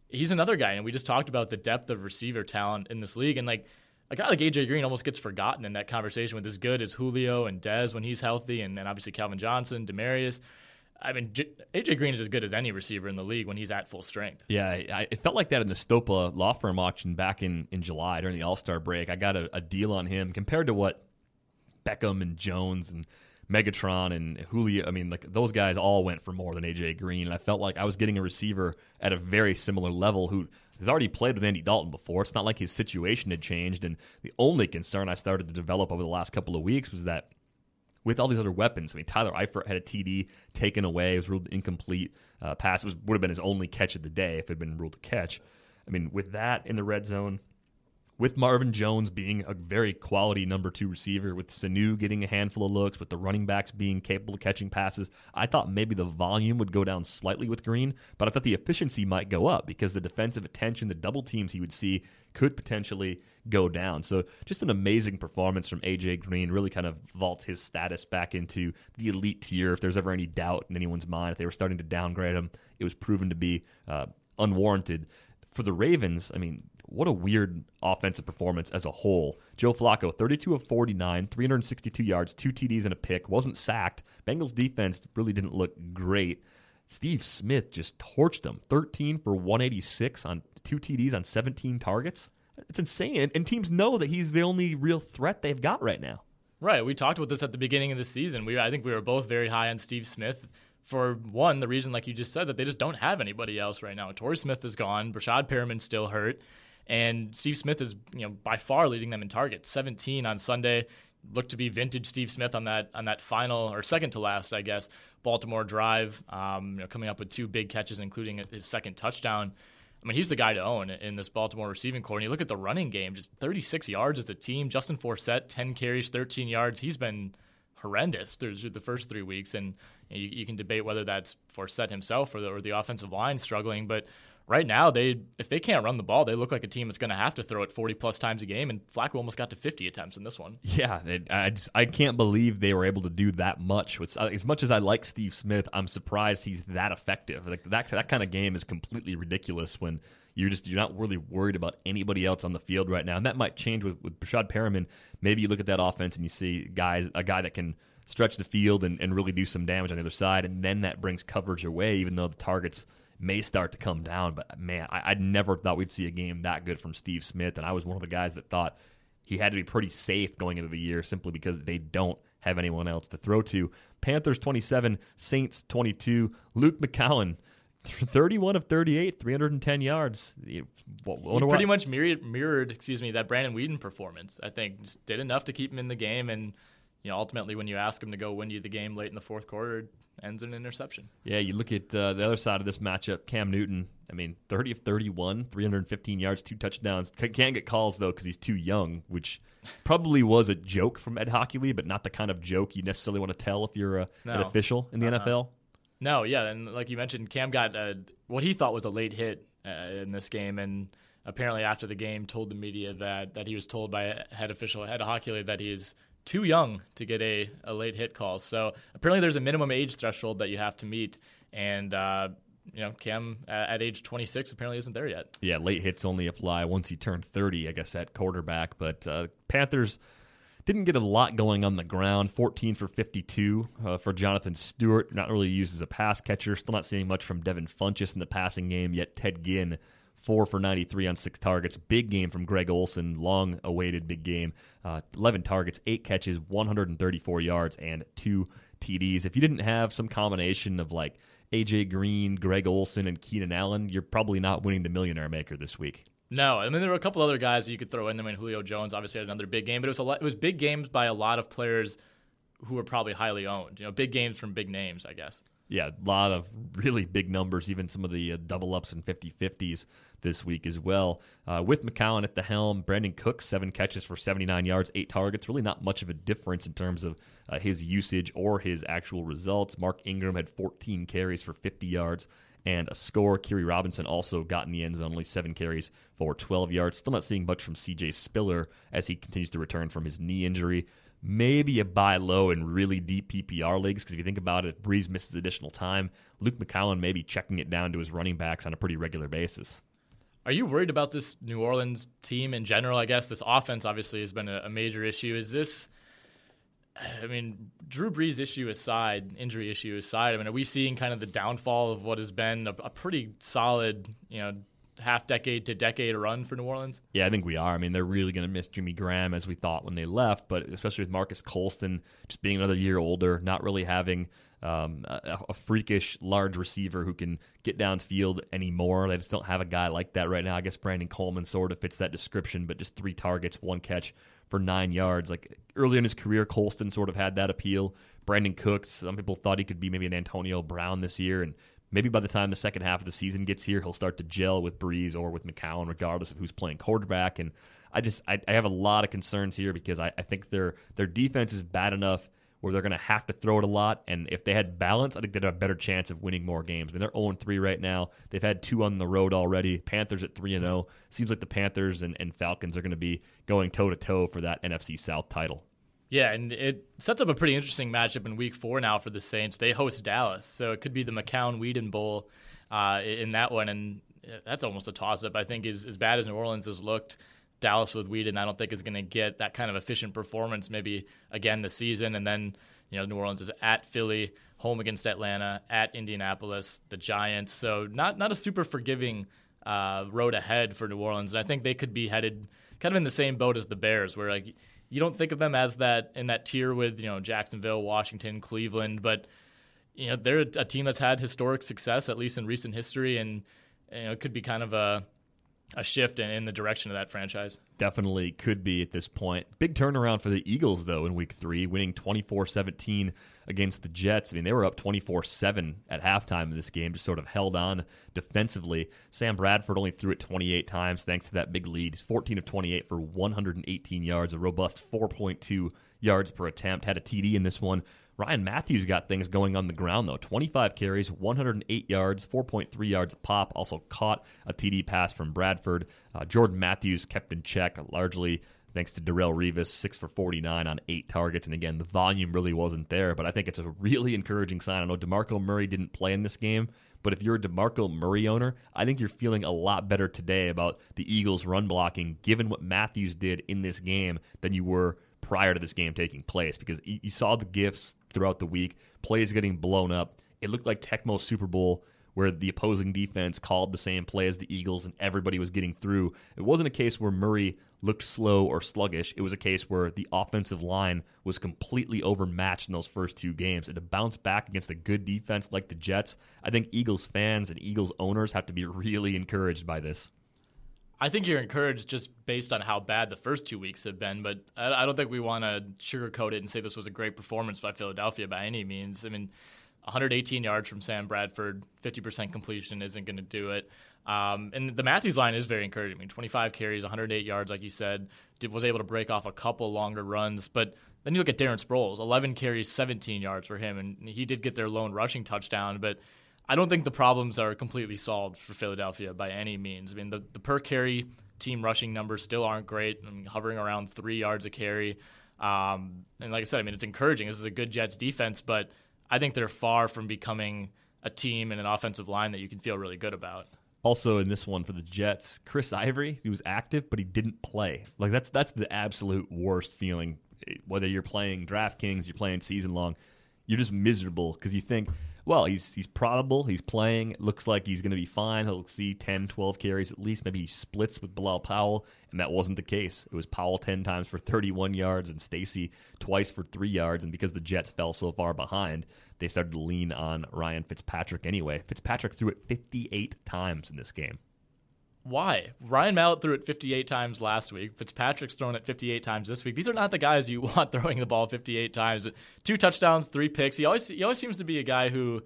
Speaker 2: he's another guy. And we just talked about the depth of receiver talent in this league, and like a guy like AJ Green almost gets forgotten in that conversation with as good as Julio and Dez when he's healthy, and, and obviously Calvin Johnson, Demaryius. I mean, AJ Green is as good as any receiver in the league when he's at full strength.
Speaker 3: Yeah, I, it felt like that in the Stopa law firm auction back in, in July during the All Star break. I got a, a, deal on him compared to what Beckham and Jones and Megatron and Julio. I mean, like those guys all went for more than AJ Green. And I felt like I was getting a receiver at a very similar level who has already played with Andy Dalton before. It's not like his situation had changed. And the only concern I started to develop over the last couple of weeks was that with all these other weapons. I mean, Tyler Eifert had a TD taken away. It was ruled incomplete. Uh, pass It was, would have been his only catch of the day if it had been ruled a catch. I mean, with that in the red zone, with Marvin Jones being a very quality number two receiver, with Sanu getting a handful of looks, with the running backs being capable of catching passes, I thought maybe the volume would go down slightly with Green, but I thought the efficiency might go up because the defensive attention, the double teams he would see could potentially go down. So just an amazing performance from AJ Green really kind of vaults his status back into the elite tier. If there's ever any doubt in anyone's mind, if they were starting to downgrade him, it was proven to be uh, unwarranted. For the Ravens, I mean, what a weird offensive performance as a whole. Joe Flacco, 32 of 49, 362 yards, two TDs and a pick, wasn't sacked. Bengals defense really didn't look great. Steve Smith just torched them, 13 for 186 on two TDs on 17 targets. It's insane. And, teams know that he's the only real threat they've got right now.
Speaker 2: Right. We talked about this at the beginning of the season. We I think we were both very high on Steve Smith for one, the reason, like you just said, that they just don't have anybody else right now. Torrey Smith is gone. Breshad Perriman's still hurt. And Steve Smith is, you know, by far leading them in targets. 17 on Sunday. Looked to be vintage Steve Smith on that on that final or second to last, I guess, Baltimore drive. Um, you know, coming up with two big catches, including his second touchdown. I mean, he's the guy to own in this Baltimore receiving corps. And you look at the running game, just 36 yards as a team. Justin Forsett, 10 carries, 13 yards. He's been horrendous through the first three weeks, and you, you can debate whether that's Forsett himself or the, or the offensive line struggling. But right now, they if they can't run the ball, they look like a team that's going to have to throw it 40 plus times a game. And Flacco almost got to 50 attempts in this one.
Speaker 3: Yeah, it, I just I can't believe they were able to do that much. With, uh, as much as I like Steve Smith, I'm surprised he's that effective. Like that that kind of game is completely ridiculous when you're just you're not really worried about anybody else on the field right now, and that might change with with Breshad Perriman. Maybe you look at that offense and you see guys a guy that can stretch the field and, and really do some damage on the other side, and then that brings coverage away, even though the targets may start to come down. But man, I, I never thought we'd see a game that good from Steve Smith, and I was one of the guys that thought he had to be pretty safe going into the year simply because they don't have anyone else to throw to. Panthers 27, Saints 22. Luke McCown 31 of 38, 310 yards. He
Speaker 2: pretty much mirrored, mirrored, excuse me, that Brandon Weeden performance. I think just did enough to keep him in the game, and you know, ultimately, when you ask him to go win you the game late in the fourth quarter, ends in an interception.
Speaker 3: Yeah, you look at uh, the other side of this matchup, Cam Newton. I mean, 30 of 31, 315 yards, two touchdowns. Can't get calls though because he's too young, which probably was a joke from Ed Hochuli, but not the kind of joke you necessarily want to tell if you're a, no. an official in the uh-huh. NFL.
Speaker 2: No, yeah, and like you mentioned, Cam got a, what he thought was a late hit uh, in this game, and apparently after the game told the media that that he was told by a head official Ed Hochuli that he's too young to get a, a late hit call. So apparently there's a minimum age threshold that you have to meet, and uh, you know Cam at, age 26 apparently isn't there yet.
Speaker 3: Yeah, late hits only apply once he turned 30, I guess, at quarterback. But uh, Panthers didn't get a lot going on the ground. 14 for 52 uh, for Jonathan Stewart. Not really used as a pass catcher. Still not seeing much from Devin Funchess in the passing game. Yet Ted Ginn, 4 for 93 on six targets. Big game from Greg Olsen, Long awaited big game. Uh, 11 targets, 8 catches, 134 yards, and 2 TDs. If you didn't have some combination of like AJ Green, Greg Olsen, and Keenan Allen, you're probably not winning the Millionaire Maker this week.
Speaker 2: No, I mean there were a couple other guys that you could throw in. I mean Julio Jones obviously had another big game, but it was a lot, it was big games by a lot of players who were probably highly owned. You know, big games from big names, I guess.
Speaker 3: Yeah, a lot of really big numbers, even some of the uh, double ups and 50 50s this week as well. Uh, with McCown at the helm, Brandin Cooks, seven catches for 79 yards, eight targets. Really not much of a difference in terms of uh, his usage or his actual results. Mark Ingram had 14 carries for 50 yards and a score. Khiry Robinson also got in the end zone, only seven carries for 12 yards. Still not seeing much from CJ Spiller as he continues to return from his knee injury. Maybe a buy low in really deep PPR leagues because if you think about it, Brees misses additional time, Luke McCown may be checking it down to his running backs on a pretty regular basis.
Speaker 2: Are you worried about this New Orleans team in general? I guess this offense obviously has been a, a major issue. Is this I mean, Drew Brees issue aside, injury issue aside, I mean, are we seeing kind of the downfall of what has been a, a pretty solid, you know, half decade to decade run for New Orleans?
Speaker 3: Yeah, I think we are. I mean, they're really going to miss Jimmy Graham as we thought when they left, but especially with Marques Colston just being another year older, not really having um, a, a, freakish large receiver who can get downfield anymore. They just don't have a guy like that right now. I guess Brandon Coleman sort of fits that description, but just three targets, one catch for nine yards. Like early in his career, Colston sort of had that appeal. Brandin Cooks, some people thought he could be maybe an Antonio Brown this year, and maybe by the time the second half of the season gets here, he'll start to gel with Brees or with McCown, regardless of who's playing quarterback. And I just I, I have a lot of concerns here because I, I think their their defense is bad enough where they're going to have to throw it a lot. And if they had balance, I think they'd have a better chance of winning more games. I mean, they're 0 3 right now. They've had two on the road already. Panthers at 3 0. Seems like the Panthers and, and Falcons are going to be going toe to toe for that NFC South title.
Speaker 2: Yeah, and it sets up a pretty interesting matchup in week four now for the Saints. They host Dallas, so it could be the McCown Weeden Bowl uh, in that one. And that's almost a toss up, I think, is as bad as New Orleans has looked. Dallas with Weeden, I don't think is going to get that kind of efficient performance maybe again this season. And then, you know, New Orleans is at Philly, home against Atlanta, at Indianapolis, the Giants. So not not a super forgiving uh, road ahead for New Orleans. And I think they could be headed kind of in the same boat as the Bears, where like you don't think of them as that in that tier with you know Jacksonville, Washington, Cleveland, but you know they're a team that's had historic success at least in recent history, and you know it could be kind of a a shift in, in the direction of that franchise.
Speaker 3: Definitely could be at this point. Big turnaround for the Eagles, though, in week three, winning 24 17 against the Jets. I mean, they were up 24 7 at halftime in this game, just sort of held on defensively. Sam Bradford only threw it 28 times thanks to that big lead. He's 14 of 28 for 118 yards, a robust 4.2 yards per attempt. Had a TD in this one. Ryan Mathews got things going on the ground, though. 25 carries, 108 yards, 4.3 yards pop. Also caught a TD pass from Bradford. Uh, Jordan Matthews kept in check largely thanks to Darrelle Revis, 6 for 49 on 8 targets. And again, the volume really wasn't there, but I think it's a really encouraging sign. I know DeMarco Murray didn't play in this game, but if you're a DeMarco Murray owner, I think you're feeling a lot better today about the Eagles' run blocking, given what Mathews did in this game, than you were prior to this game taking place because you saw the gifts throughout the week, plays getting blown up. It looked like Tecmo Super Bowl where the opposing defense called the same play as the Eagles and everybody was getting through. It wasn't a case where Murray looked slow or sluggish. It was a case where the offensive line was completely overmatched in those first two games. And to bounce back against a good defense like the Jets, I think Eagles fans and Eagles owners have to be really encouraged by this.
Speaker 2: I think you're encouraged just based on how bad the first two weeks have been, but I, don't think we want to sugarcoat it and say this was a great performance by Philadelphia by any means. I mean, 118 yards from Sam Bradford, 50% completion isn't going to do it. Um, and the Mathews line is very encouraging. I mean, 25 carries, 108 yards, like you said, did, was able to break off a couple longer runs. But then you look at Darren Sproles, 11 carries, 17 yards for him, and he did get their lone rushing touchdown, but – I don't think the problems are completely solved for Philadelphia by any means. I mean, the, the per carry team rushing numbers still aren't great. I mean, hovering around three yards a carry. Um, and like I said, I mean, it's encouraging. This is a good Jets defense, but I think they're far from becoming a team and an offensive line that you can feel really good about.
Speaker 3: Also in this one for the Jets, Chris Ivory, he was active, but he didn't play. Like that's that's the absolute worst feeling. Whether you're playing DraftKings, you're playing season long, you're just miserable because you think well, he's he's probable. He's playing. It looks like he's going to be fine. He'll see 10, 12 carries at least. Maybe he splits with Bilal Powell, and that wasn't the case. It was Powell 10 times for 31 yards and Stacy twice for 3 yards. And because the Jets fell so far behind, they started to lean on Ryan Fitzpatrick anyway. Fitzpatrick threw it 58 times in this game.
Speaker 2: Why? Ryan Mallett threw it 58 times last week. Fitzpatrick's thrown it 58 times this week. These are not the guys you want throwing the ball 58 times. Two touchdowns, three picks. He always he always seems to be a guy who,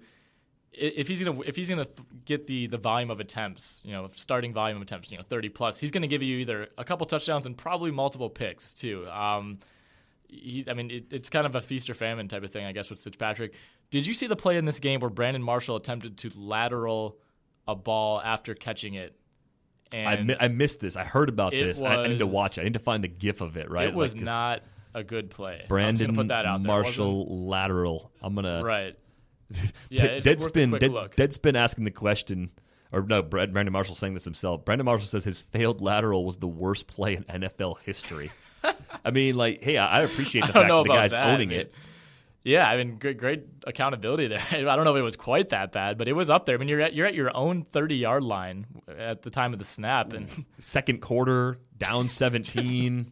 Speaker 2: if he's gonna if he's gonna get the the volume of attempts, you know, starting volume of attempts, you know, 30 plus, he's gonna give you either a couple touchdowns and probably multiple picks too. Um, he, I mean, it, it's kind of a feast or famine type of thing, I guess, with Fitzpatrick. Did you see the play in this game where Brandon Marshall attempted to lateral a ball after catching it
Speaker 3: and I, mi- I missed this. I heard about this. I, I, need to watch it. I need to find the GIF of it. Right,
Speaker 2: it was like, not a good play.
Speaker 3: Brandon
Speaker 2: put that out
Speaker 3: Marshall lateral. I'm gonna
Speaker 2: right. Yeah,
Speaker 3: Deadspin. Dead, Deadspin asking the question, or no, Brandon Marshall saying this himself. Brandon Marshall says his failed lateral was the worst play in NFL history. I mean, like, hey, I, appreciate the fact that the guy's that, owning man. it.
Speaker 2: Yeah, I mean, great, great accountability there. I don't know if it was quite that bad, but it was up there. I mean, you're at you're at your own 30 yard line at the time of the snap, and mm.
Speaker 3: second quarter down 17,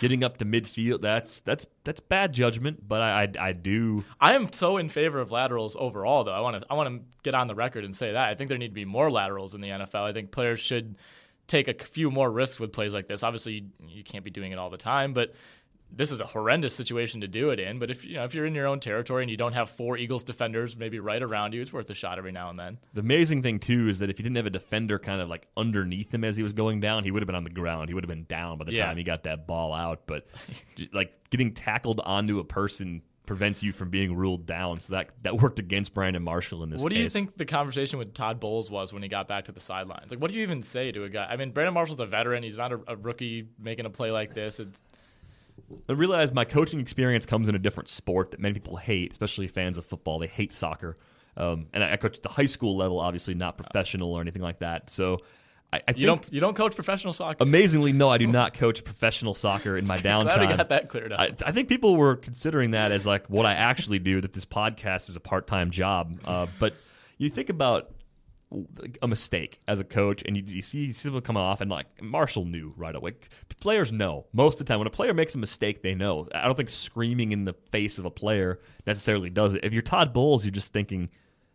Speaker 3: getting up to midfield. That's that's that's bad judgment, but I, I, I do.
Speaker 2: I am so in favor of laterals overall, though. I want to I want to get on the record and say that I think there need to be more laterals in the NFL. I think players should take a few more risks with plays like this. Obviously, you, you can't be doing it all the time, but this is a horrendous situation to do it in. But if you know if you're in your own territory and you don't have four Eagles defenders maybe right around you, it's worth a shot every now and then.
Speaker 3: The amazing thing too is that if he didn't have a defender kind of like underneath him as he was going down, he would have been on the ground. He would have been down by the yeah. time he got that ball out. But like getting tackled onto a person prevents you from being ruled down. So that that worked against Brandon Marshall in this.
Speaker 2: What
Speaker 3: case.
Speaker 2: do you think the conversation with Todd Bowles was when he got back to the sidelines? Like, what do you even say to a guy? I mean, Brandon Marshall's a veteran. He's not a, a rookie making a play like this. It's
Speaker 3: I realize my coaching experience comes in a different sport that many people hate, especially fans of football. They hate soccer. Um, and I, I coach at the high school level, obviously not professional or anything like that. So I, I
Speaker 2: you don't you don't coach professional soccer.
Speaker 3: Amazingly, no, I do not coach professional soccer in my downtime. Glad
Speaker 2: we got that cleared up.
Speaker 3: I, I, think people were considering that as like what I actually do. That this podcast is a part time job. Uh, but you think about a mistake as a coach, and you, you see, them come off, and like Marshall knew right away. Players know most of the time when a player makes a mistake, they know. I don't think screaming in the face of a player necessarily does it. If you're Todd Bowles, you're just thinking,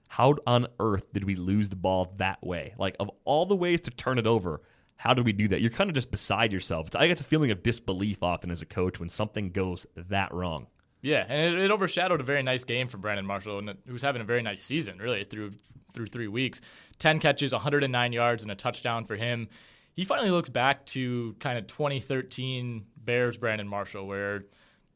Speaker 3: how on earth did we lose the ball that way? Like of all the ways to turn it over, how do we do that? You're kind of just beside yourself. I get a feeling of disbelief often as a coach when something goes that wrong.
Speaker 2: Yeah, and it, it overshadowed a very nice game from Brandon Marshall, and who's having a very nice season, really, through through three weeks. Ten catches, 109 yards, and a touchdown for him. He finally looks back to kind of 2013 Bears Brandon Marshall, where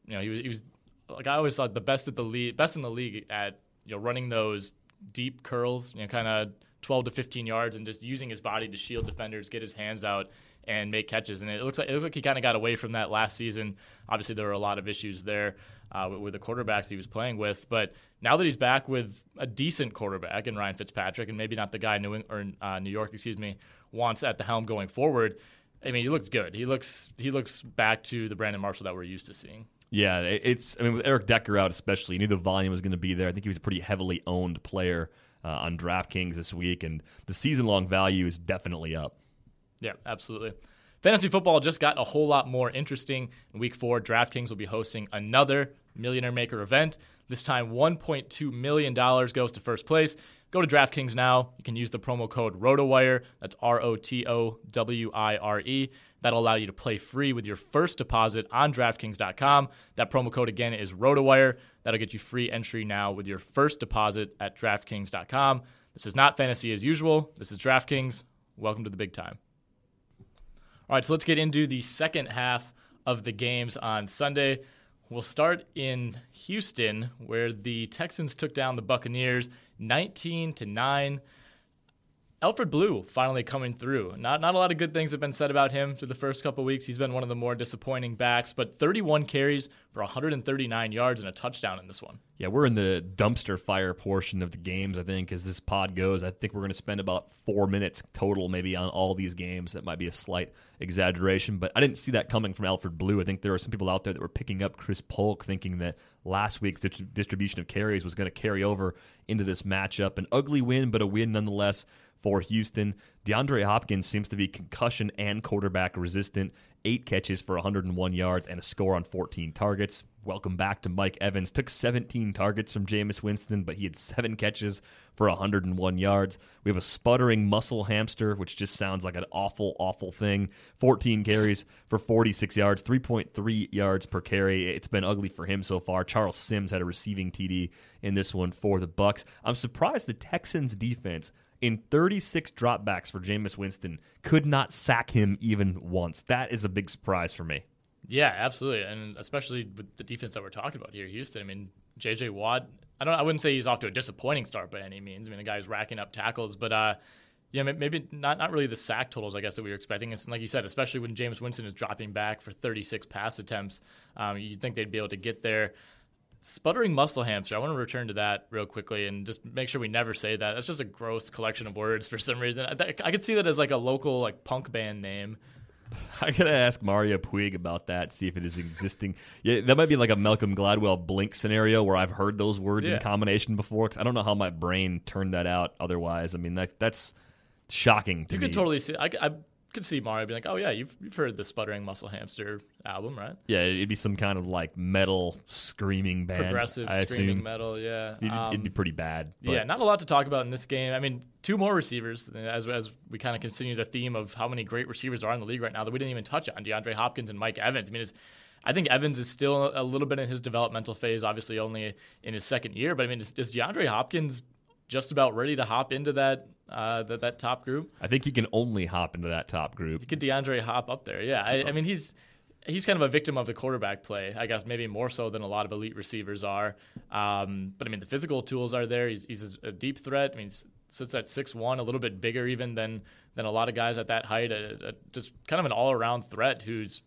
Speaker 2: you know he was he was like I always thought the best at the league, best in the league at you know running those deep curls, you know, kind of 12 to 15 yards, and just using his body to shield defenders, get his hands out, and make catches. And it looks like it looks like he kind of got away from that last season. Obviously, there were a lot of issues there uh, with, with, the quarterbacks he was playing with. But now that he's back with a decent quarterback in Ryan Fitzpatrick, and maybe not the guy New or uh, New York, excuse me, wants at the helm going forward. I mean, he looks good. He looks he looks back to the Brandon Marshall that we're used to seeing.
Speaker 3: Yeah, it's. I mean, with Eric Decker out, especially, you knew the volume was going to be there. I think he was a pretty heavily owned player uh, on DraftKings this week, and the season long value is definitely up.
Speaker 2: Yeah, absolutely. Fantasy football just got a whole lot more interesting. In week four, DraftKings will be hosting another Millionaire Maker event. This time, $1.2 million goes to first place. Go to DraftKings now. You can use the promo code ROTOWIRE. That's R O T O W I R E. That'll allow you to play free with your first deposit on DraftKings.com. That promo code again is ROTOWIRE. That'll get you free entry now with your first deposit at DraftKings.com. This is not fantasy as usual. This is DraftKings. Welcome to the big time. All right, so let's get into the second half of the games on Sunday. We'll start in Houston, where the Texans took down the Buccaneers 19 to 9. Alfred Blue finally coming through. Not not a lot of good things have been said about him through the first couple weeks. He's been one of the more disappointing backs, but 31 carries for 139 yards and a touchdown in this one.
Speaker 3: Yeah, we're in the dumpster fire portion of the games, I think, as this pod goes. I think we're going to spend about four minutes total, maybe, on all these games. That might be a slight exaggeration, but I didn't see that coming from Alfred Blue. I think there were some people out there that were picking up Chris Polk, thinking that last week's distribution of carries was going to carry over into this matchup. An ugly win, but a win nonetheless for Houston. DeAndre Hopkins seems to be concussion and quarterback resistant. Eight catches for 101 yards and a score on 14 targets. Welcome back to Mike Evans. Took 17 targets from Jameis Winston, but he had seven catches for 101 yards. We have a sputtering muscle hamster, which just sounds like an awful, awful thing. 14 carries for 46 yards, 3.3 yards per carry. It's been ugly for him so far. Charles Sims had a receiving TD in this one for the Bucs. I'm surprised the Texans defense in 36 dropbacks for Jameis Winston could not sack him even once. That is a big surprise for me.
Speaker 2: Yeah, absolutely, and especially with the defense that we're talking about here, Houston. I mean, J.J. Watt. I don't. I wouldn't say he's off to a disappointing start by any means. I mean, the guy's racking up tackles, but uh, yeah, maybe not not really the sack totals I guess that we were expecting. And like you said, especially when Jameis Winston is dropping back for 36 pass attempts, um, you'd think they'd be able to get there. Sputtering muscle hamster. I want to return to that real quickly and just make sure we never say that. That's just a gross collection of words for some reason. I, I could see that as like a local like punk band name.
Speaker 3: I gotta ask Mario Puig about that. See if it is existing. Yeah, that might be like a Malcolm Gladwell blink scenario where I've heard those words yeah. in combination before. Cause I don't know how my brain turned that out. Otherwise, I mean that that's shocking to
Speaker 2: you
Speaker 3: me.
Speaker 2: You could totally see. I, I could see Mario being like, "Oh yeah, you've you've heard the Sputtering Muscle Hamster album, right?"
Speaker 3: Yeah, it'd be some kind of like metal screaming band,
Speaker 2: progressive
Speaker 3: I
Speaker 2: screaming
Speaker 3: assume.
Speaker 2: metal. Yeah,
Speaker 3: it'd, um, it'd, be pretty bad.
Speaker 2: But. Yeah, not a lot to talk about in this game. I mean, two more receivers as as we kind of continue the theme of how many great receivers are in the league right now that we didn't even touch on: DeAndre Hopkins and Mike Evans. I mean, I think Evans is still a little bit in his developmental phase, obviously only in his second year. But I mean, is, is DeAndre Hopkins just about ready to hop into that uh, that that top group.
Speaker 3: I think he can only hop into that top group.
Speaker 2: You could DeAndre hop up there? Yeah, I, I, mean he's he's kind of a victim of the quarterback play, I guess maybe more so than a lot of elite receivers are. Um, but I mean the physical tools are there. He's, he's a deep threat. I mean sits at six one, a little bit bigger even than than a lot of guys at that height. A, a, just kind of an all around threat who's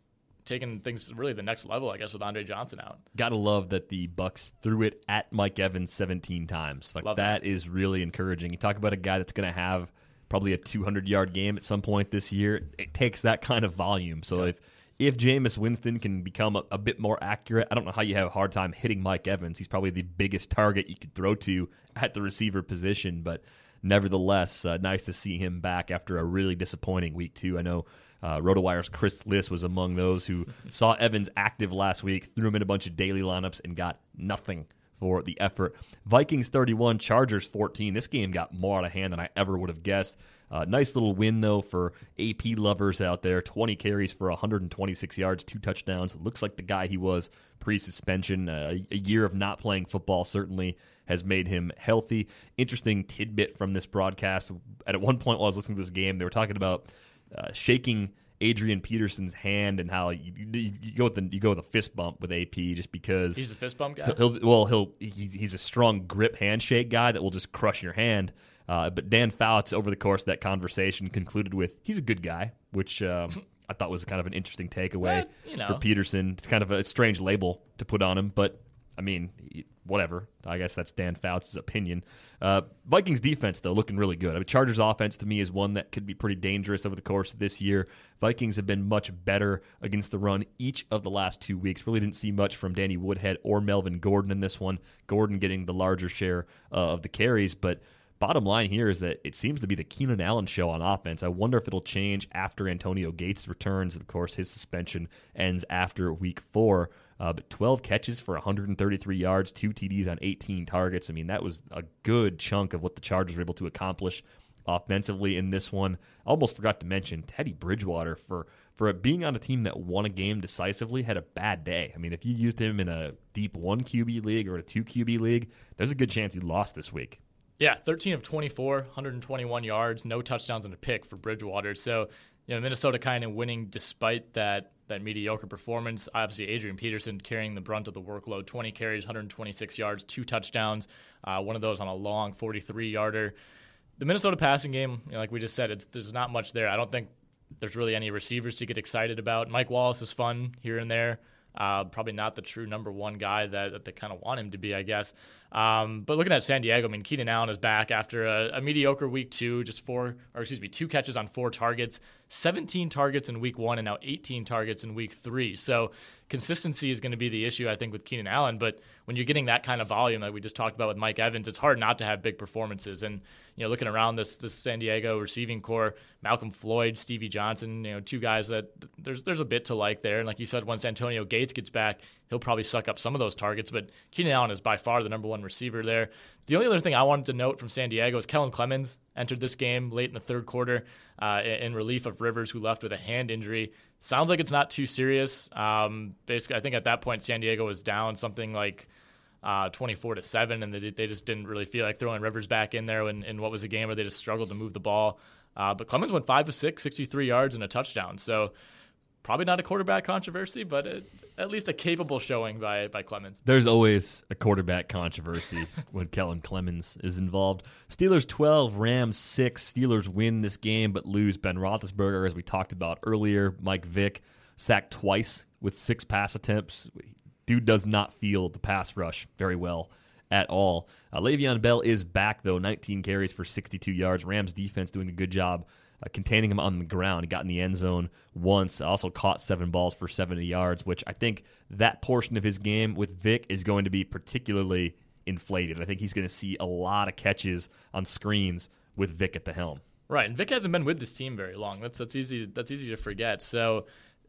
Speaker 2: taking things really the next level, I guess, with Andre Johnson out.
Speaker 3: Gotta love that the Bucs threw it at Mike Evans 17 times. Like that, that is really encouraging. You talk about a guy that's going to have probably a 200 yard game at some point this year. It takes that kind of volume. So yeah. if if Jameis Winston can become a, a, bit more accurate, I don't know how you have a hard time hitting Mike Evans. He's probably the biggest target you could throw to at the receiver position, but nevertheless, uh, nice to see him back after a really disappointing week two. I know uh, RotoWire's Chris Liss was among those who saw Evans active last week, threw him in a bunch of daily lineups, and got nothing for the effort. Vikings 31, Chargers 14. This game got more out of hand than I ever would have guessed. Uh, nice little win, though, for AP lovers out there. 20 carries for 126 yards, two touchdowns. Looks like the guy he was pre suspension. Uh, a year of not playing football certainly has made him healthy. Interesting tidbit from this broadcast. At one point while I was listening to this game, they were talking about uh, shaking Adrian Peterson's hand and how you, you, you, go with the you go with a fist bump with AP just because
Speaker 2: he's a fist bump guy.
Speaker 3: He'll, he'll well he'll he, he's a strong grip handshake guy that will just crush your hand. Uh, but Dan Fouts, over the course of that conversation, concluded with he's a good guy, which um, I thought was kind of an interesting takeaway
Speaker 2: but, you know.
Speaker 3: for Peterson. It's kind of a strange label to put on him, but I mean, whatever. I guess that's Dan Fouts' opinion. Uh, Vikings defense, though, looking really good. I mean, Chargers offense to me is one that could be pretty dangerous over the course of this year. Vikings have been much better against the run each of the last two weeks. Really didn't see much from Danny Woodhead or Melvin Gordon in this one. Gordon getting the larger share uh, of the carries, but bottom line here is that it seems to be the Keenan Allen show on offense. I wonder if it'll change after Antonio Gates returns. Of course, his suspension ends after week four. Uh, but 12 catches for 133 yards, two TDs on 18 targets. I mean, that was a good chunk of what the Chargers were able to accomplish offensively in this one. I almost forgot to mention Teddy Bridgewater for for being on a team that won a game decisively had a bad day. I mean, if you used him in a deep one QB league or a two QB league, there's a good chance he lost this week.
Speaker 2: Yeah, 13 of 24, 121 yards, no touchdowns and a pick for Bridgewater. So, you know, Minnesota kind of winning despite that that mediocre performance. Obviously, Adrian Peterson carrying the brunt of the workload 20 carries, 126 yards, two touchdowns, uh, one of those on a long 43 yarder. The Minnesota passing game, you know, like we just said, there's not much there. I don't think there's really any receivers to get excited about. Mike Wallace is fun here and there. Uh, probably not the true number one guy that, that they kind of want him to be, I guess. Um, but looking at San Diego, I mean, Keenan Allen is back after a, a, mediocre week two, just four, or excuse me, two catches on four targets, 17 targets in week one, and now 18 targets in week three. So consistency is going to be the issue, I think, with Keenan Allen. But when you're getting that kind of volume that we just talked about with Mike Evans, it's hard not to have big performances. And you know, looking around this this San Diego receiving corps, Malcolm Floyd, Stevie Johnson, you know, two guys that there's there's a bit to like there. And like you said, once Antonio Gates gets back, he'll probably suck up some of those targets. But Keenan Allen is by far the number one receiver there. The only other thing I wanted to note from San Diego is Kellen Clemens entered this game late in the third quarter uh, in relief of Rivers, who left with a hand injury. Sounds like it's not too serious. Um, basically, I think at that point San Diego was down something like uh, 24 to seven, and they, they just didn't really feel like throwing Rivers back in there in, in what was a game where they just struggled to move the ball. Uh, but Clemens went five of six, 63 yards and a touchdown. So probably not a quarterback controversy, but it, at least a capable showing by by Clemens.
Speaker 3: There's always a quarterback controversy when Kellen Clemens is involved. Steelers 12, Rams 6. Steelers win this game but lose Ben Roethlisberger, as we talked about earlier. Mike Vick sacked twice with six pass attempts dude does not feel the pass rush very well at all. Uh, Le'Veon Bell is back though, 19 carries for 62 yards. Rams defense doing a good job uh, containing him on the ground. He got in the end zone once. Also caught seven balls for 70 yards, which I think that portion of his game with Vick is going to be particularly inflated. I think he's going to see a lot of catches on screens with Vick at the helm.
Speaker 2: Right, and Vick hasn't been with this team very long. That's that's easy. That's easy to forget. So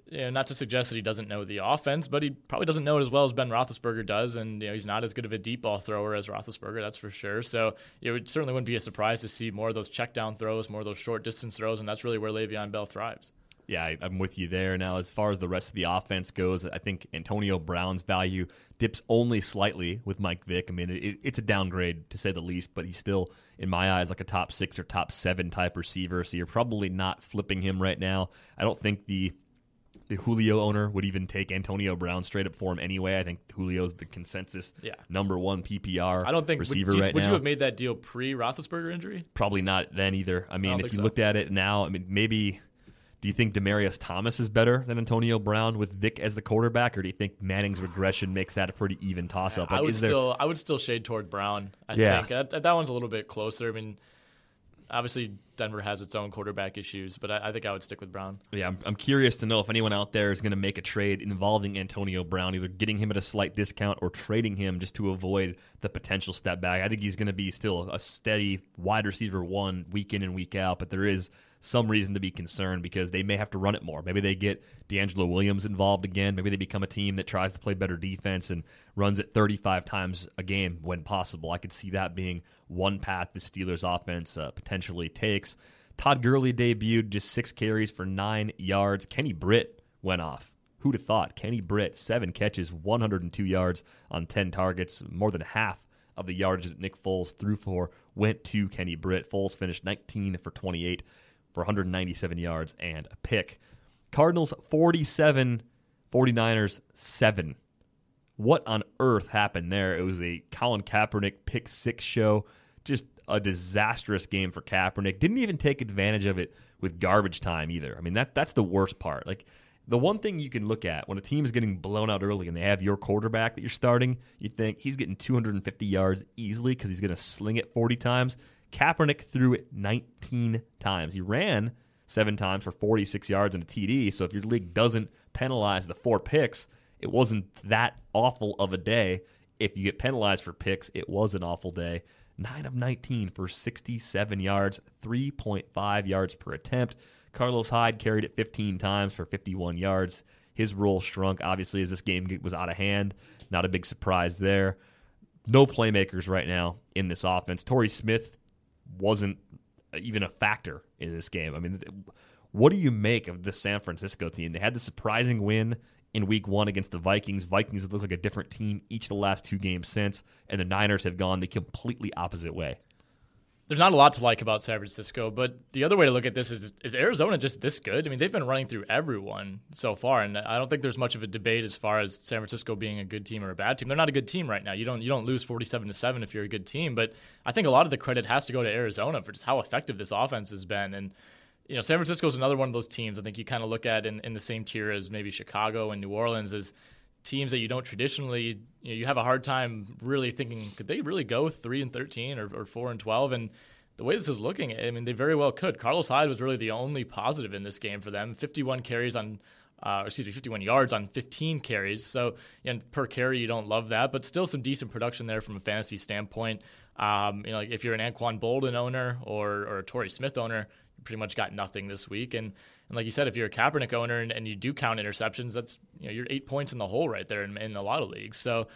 Speaker 2: you know, not to suggest that he doesn't know the offense, but he probably doesn't know it as well as Ben Roethlisberger does, and you know he's not as good of a deep ball thrower as Roethlisberger, that's for sure. So it would, certainly wouldn't be a surprise to see more of those check down throws, more of those short distance throws, and that's really where Le'Veon Bell thrives.
Speaker 3: Yeah, I, am with you there. Now, as far as the rest of the offense goes, I think Antonio Brown's value dips only slightly with Mike Vick. I mean, it, it's a downgrade to say the least, but he's still, in my eyes, like a top six or top seven type receiver. So you're probably not flipping him right now. I don't think the the Julio owner would even take Antonio Brown straight up for him anyway. I think Julio's the consensus
Speaker 2: yeah.
Speaker 3: number one PPR
Speaker 2: I don't think
Speaker 3: receiver
Speaker 2: would, you,
Speaker 3: right
Speaker 2: would
Speaker 3: now.
Speaker 2: you have made that deal pre Roethlisberger injury?
Speaker 3: Probably not then either. I mean,
Speaker 2: I
Speaker 3: if you
Speaker 2: so.
Speaker 3: looked at it now, I mean, maybe. Do you think Demaryius Thomas is better than Antonio Brown with Vick as the quarterback, or do you think Manning's regression makes that a pretty even toss up?
Speaker 2: Like, I would
Speaker 3: there...
Speaker 2: still, I would still shade toward Brown. I
Speaker 3: yeah.
Speaker 2: think that, that one's a little bit closer. I mean, obviously Denver has its own quarterback issues, but I, I think I would stick with Brown.
Speaker 3: Yeah, I'm, I'm curious to know if anyone out there is going to make a trade involving Antonio Brown, either getting him at a slight discount or trading him just to avoid the potential step back. I think he's going to be still a steady wide receiver one week in and week out, but there is some reason to be concerned because they may have to run it more. Maybe they get DeAngelo Williams involved again. Maybe they become a team that tries to play better defense and runs it 35 times a game when possible. I could see that being one path the Steelers offense uh, potentially takes. Todd Gurley debuted just six carries for nine yards. Kenny Britt went off. Who'd have thought? Kenny Britt, seven catches, 102 yards on 10 targets, more than half of the yardage that Nick Foles threw for went to Kenny Britt. Foles finished 19 for 28 for 197 yards and a pick. Cardinals 47, 49ers 7. What on earth happened there? It was a Colin Kaepernick pick six show. Just a disastrous game for Kaepernick. Didn't even take advantage of it with garbage time either. I mean, that that's the worst part. Like the one thing you can look at when a team is getting blown out early and they have your quarterback that you're starting, you think he's getting 250 yards easily because he's going to sling it 40 times. Kaepernick threw it 19 times. He ran seven times for 46 yards and a TD. So if your league doesn't penalize the four picks, it wasn't that awful of a day. If you get penalized for picks, it was an awful day. 9 of 19 for 67 yards, 3.5 yards per attempt. Carlos Hyde carried it 15 times for 51 yards. His role shrunk, obviously, as this game was out of hand. Not a big surprise there. No playmakers right now in this offense. Torrey Smith wasn't even a factor in this game. I mean, what do you make of the San Francisco team? They had the surprising win in week one against the Vikings. Vikings look like a different team each of the last two games since, and the Niners have gone the completely opposite way
Speaker 2: there's not a lot to like about San Francisco, but the other way to look at this is is Arizona just this good? I mean, they've been running through everyone so far, and I don't think there's much of a debate as far as San Francisco being a good team or a bad team. They're not a good team right now. You don't you don't lose 47 to 7 if you're a good team, but I think a lot of the credit has to go to Arizona for just how effective this offense has been and you know, San Francisco is another one of those teams I think you kind of look at in, in the same tier as maybe Chicago and New Orleans as teams that you don't traditionally you, know, you have a hard time really thinking could they really go 3 and 13 or, or 4 and 12 and the way this is looking, I mean, they very well could. Carlos Hyde was really the only positive in this game for them. 51 carries on, uh, excuse me, 51 yards on 15 carries. So, and per carry, you don't love that, but still some decent production there from a fantasy standpoint. Um, you know, like if you're an Anquan Boldin owner or, or a Torrey Smith owner, you pretty much got nothing this week. And and like you said, if you're a Kaepernick owner and, and you do count interceptions, that's you know you're eight points in the hole right there in, in a lot of leagues. So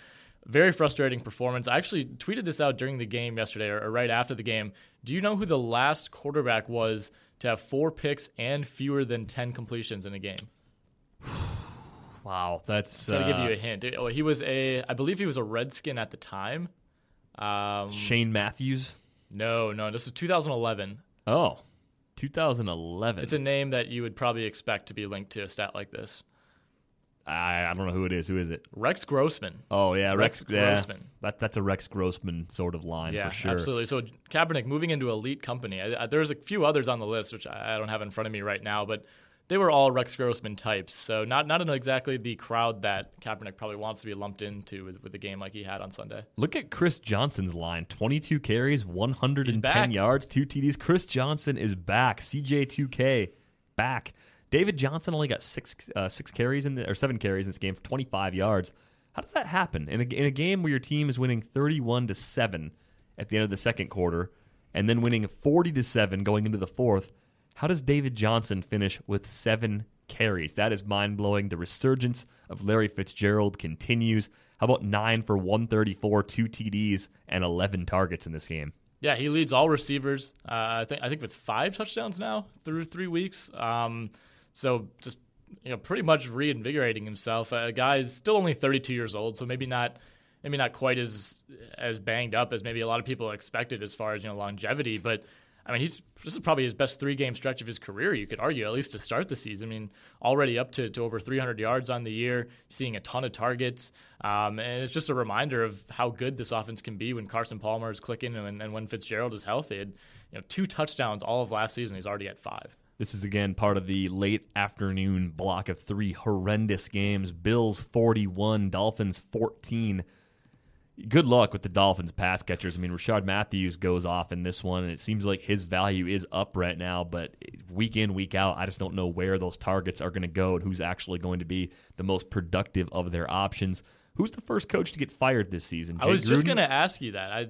Speaker 2: very frustrating performance. I actually tweeted this out during the game yesterday or, or right after the game. Do you know who the last quarterback was to have four picks and fewer than 10 completions in a game?
Speaker 3: wow, that's.
Speaker 2: to uh, give you a hint. Oh, he was a, I believe he was a Redskin at the time.
Speaker 3: Um, Shane Matthews?
Speaker 2: No, no, this is 2011.
Speaker 3: Oh, 2011.
Speaker 2: It's a name that you would probably expect to be linked to a stat like this.
Speaker 3: I, I don't know who it is. Who is it?
Speaker 2: Rex Grossman.
Speaker 3: Oh yeah, Rex, Rex Grossman. Yeah, that, that's a Rex Grossman sort of line
Speaker 2: yeah,
Speaker 3: for sure.
Speaker 2: Absolutely. So Kaepernick moving into elite company. I, I, there's a few others on the list which I, I don't have in front of me right now, but they were all Rex Grossman types. So not not in exactly the crowd that Kaepernick probably wants to be lumped into with, with the game like he had on Sunday.
Speaker 3: Look at Chris Johnson's line: 22 carries, 110 yards, two TDs. Chris Johnson is back. CJ2K back. David Johnson only got six uh, six carries in the, or seven carries in this game for 25 yards. How does that happen in a, in a game where your team is winning 31 to seven at the end of the second quarter, and then winning 40 to seven going into the fourth? How does David Johnson finish with seven carries? That is mind blowing. The resurgence of Larry Fitzgerald continues. How about nine for 134, two TDs, and 11 targets in this game?
Speaker 2: Yeah, he leads all receivers. Uh, I think I think with five touchdowns now through three weeks. Um, so just you know, pretty much reinvigorating himself. A guy is still only 32 years old, so maybe not maybe not quite as as banged up as maybe a lot of people expected as far as you know longevity. But I mean, he's this is probably his best three game stretch of his career. You could argue at least to start the season. I mean, already up to, to over 300 yards on the year, seeing a ton of targets, um, and it's just a reminder of how good this offense can be when Carson Palmer is clicking and, and when Fitzgerald is healthy. And, you know, two touchdowns all of last season. He's already at five.
Speaker 3: This is again part of the late afternoon block of three horrendous games. Bills 41, Dolphins 14. Good luck with the Dolphins pass catchers. I mean, Rishard Matthews goes off in this one, and it seems like his value is up right now. But week in, week out, I just don't know where those targets are going to go and who's actually going to be the most productive of their options. Who's the first coach to get fired this season?
Speaker 2: Jay I was Gruden? just going to ask you that. I,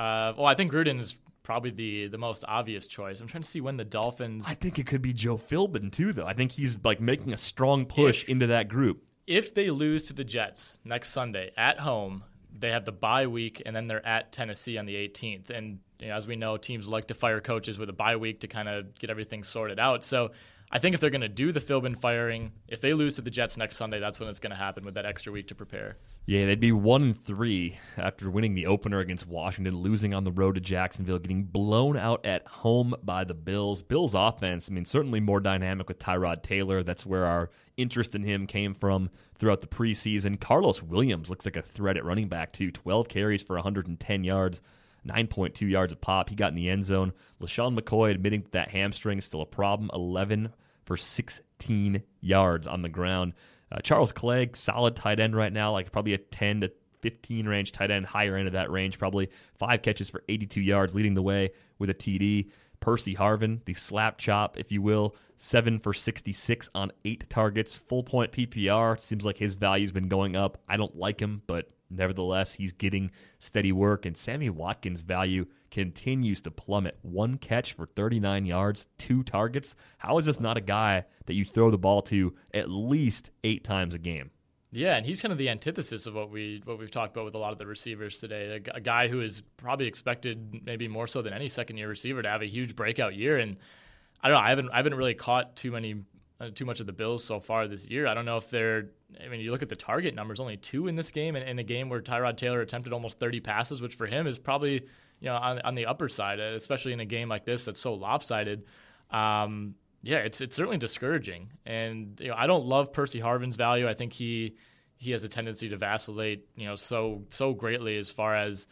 Speaker 2: uh, well, I think Gruden is probably the the most obvious choice. I'm trying to see when the Dolphins.
Speaker 3: I think it could be Joe Philbin too, though. I think he's like making a strong push if, into that group.
Speaker 2: If they lose to the Jets next Sunday at home, they have the bye week, and then they're at Tennessee on the 18th. And you know, as we know, teams like to fire coaches with a bye week to kind of get everything sorted out. So I think if they're going to do the Philbin firing, if they lose to the Jets next Sunday, that's when it's going to happen with that extra week to prepare.
Speaker 3: Yeah, they'd be one and three after winning the opener against Washington, losing on the road to Jacksonville, getting blown out at home by the Bills. Bills offense, I mean, certainly more dynamic with Tyrod Taylor. That's where our interest in him came from throughout the preseason. Carlos Williams looks like a threat at running back, too. 12 carries for 110 yards. 9.2 yards a pop. He got in the end zone. LeSean McCoy admitting that hamstring is still a problem. 11 for 16 yards on the ground. Uh, Charles Clay, solid tight end right now, like probably a 10 to 15 range tight end, higher end of that range, probably five catches for 82 yards, leading the way with a TD. Percy Harvin, the slap chop, if you will, seven for 66 on eight targets, full point PPR. Seems like his value's been going up. I don't like him, but nevertheless, he's getting steady work. And Sammy Watkins' value continues to plummet. One catch for 39 yards, two targets. How is this not a guy that you throw the ball to at least eight times a game?
Speaker 2: Yeah, and he's kind of the antithesis of what we what we've talked about with a lot of the receivers today. A, a guy who is probably expected, maybe more so than any second year receiver, to have a huge breakout year. And I don't know, I haven't I haven't really caught too many too much of the Bills so far this year. I don't know if they're. I mean, you look at the target numbers, only two in this game, and in a game where Tyrod Taylor attempted almost 30 passes, which for him is probably you know on, on the upper side, especially in a game like this that's so lopsided. Um, yeah, it's it's certainly discouraging. And you know, I don't love Percy Harvin's value. I think he he has a tendency to vacillate, you know, so so greatly as far as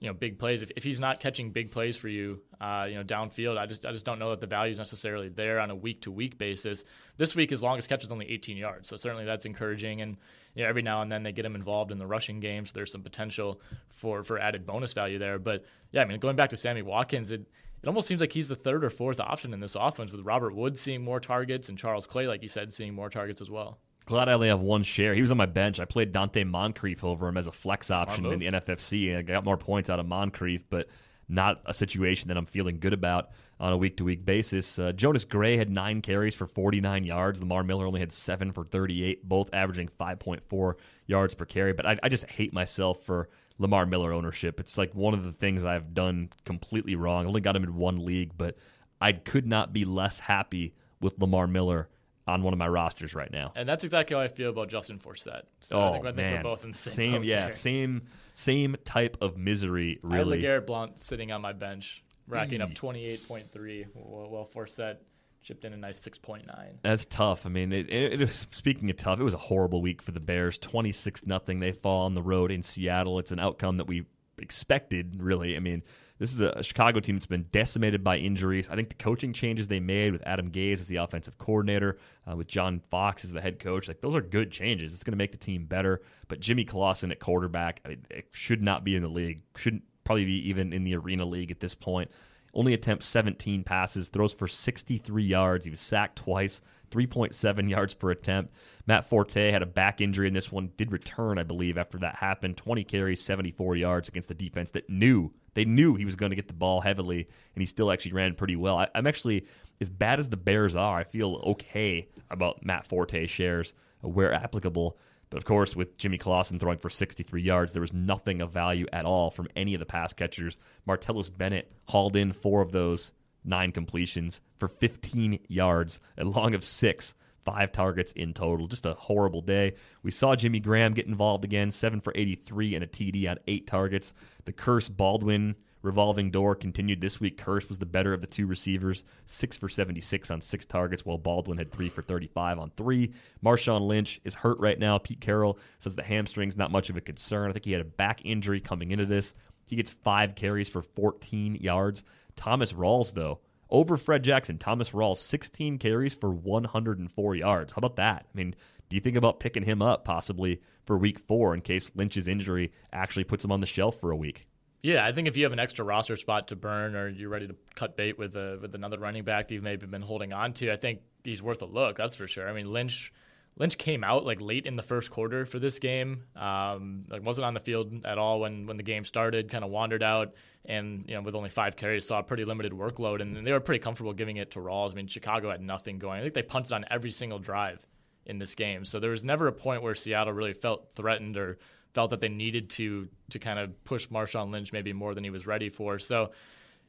Speaker 2: you know big plays. If, if he's not catching big plays for you, uh, you know, downfield, I just I just don't know that the value is necessarily there on a week to week basis. This week, his longest catch was only 18 yards, so certainly that's encouraging. And you know, every now and then they get him involved in the rushing game, so there's some potential for for added bonus value there. But yeah, I mean, going back to Sammy Watkins, it it almost seems like he's the third or fourth option in this offense with Robert Wood seeing more targets and Charles Clay, like you said, seeing more targets as well.
Speaker 3: Glad I only have one share. He was on my bench. I played Donte Moncrief over him as a flex option in the NFFC, and I got more points out of Moncrief, but not a situation that I'm feeling good about on a week to week basis. Uh, Jonas Gray had nine carries for 49 yards. Lamar Miller only had seven for 38, both averaging 5.4 yards per carry. But I, I just hate myself for Lamar Miller ownership. It's like one of the things I've done completely wrong. I only got him in one league, but I could not be less happy with Lamar Miller on one of my rosters right now.
Speaker 2: And that's exactly how I feel about Justin Forsett. So
Speaker 3: oh,
Speaker 2: I think, I think
Speaker 3: man.
Speaker 2: we're both in the same, same
Speaker 3: yeah,
Speaker 2: there.
Speaker 3: same same type of misery. Really,
Speaker 2: I have LeGarrette Blount sitting on my bench, racking up twenty eight point three, while, Forsett chipped in a nice 6.9.
Speaker 3: That's tough. I mean, it, it, it speaking of tough, it was a horrible week for the Bears. 26 nothing. They fall on the road in Seattle. It's an outcome that we expected, really. I mean, this is a Chicago team that's been decimated by injuries. I think the coaching changes they made with Adam Gase as the offensive coordinator, uh, with John Fox as the head coach, like those are good changes. It's going to make the team better. But Jimmy Clausen at quarterback, I mean, it should not be in the league. Shouldn't probably be even in the arena league at this point. Only attempts 17 passes, throws for 63 yards. He was sacked twice, 3.7 yards per attempt. Matt Forte had a back injury in this one, did return, I believe, after that happened. 20 carries, 74 yards against the defense that knew they knew he was going to get the ball heavily, and he still actually ran pretty well. I, am actually, as bad as the Bears are, I feel okay about Matt Forte shares where applicable. But of course, with Jimmy Clausen throwing for 63 yards, there was nothing of value at all from any of the pass catchers. Martellus Bennett hauled in four of those nine completions for 15 yards, a long of six five targets in total. Just a horrible day. We saw Jimmy Graham get involved again, seven for 83 and a TD on eight targets. The Kearse Baldwin revolving door continued this week. Kearse was the better of the two receivers, six for 76 on six targets, while Baldwin had three for 35 on three. Marshawn Lynch is hurt right now. Pete Carroll says the hamstring's not much of a concern. I think he had a back injury coming into this. He gets five carries for 14 yards. Thomas Rawls, though, over Fred Jackson. Thomas Rawls, 16 carries for 104 yards. How about that? I mean, Do you think about picking him up possibly for week four in case Lynch's injury actually puts him on the shelf for a week?
Speaker 2: Yeah, I think if you have an extra roster spot to burn, or you're ready to cut bait with a, with another running back that you've maybe been holding on to, I think he's worth a look. That's for sure. I mean, Lynch Lynch came out like late in the first quarter for this game. Um, like wasn't on the field at all when when the game started. Kind of wandered out, and you know with only five carries, saw a pretty limited workload, and they were pretty comfortable giving it to Rawls. I mean, Chicago had nothing going. I think they punted on every single drive in this game, so there was never a point where Seattle really felt threatened or felt that they needed to to kind of push Marshawn Lynch maybe more than he was ready for. So,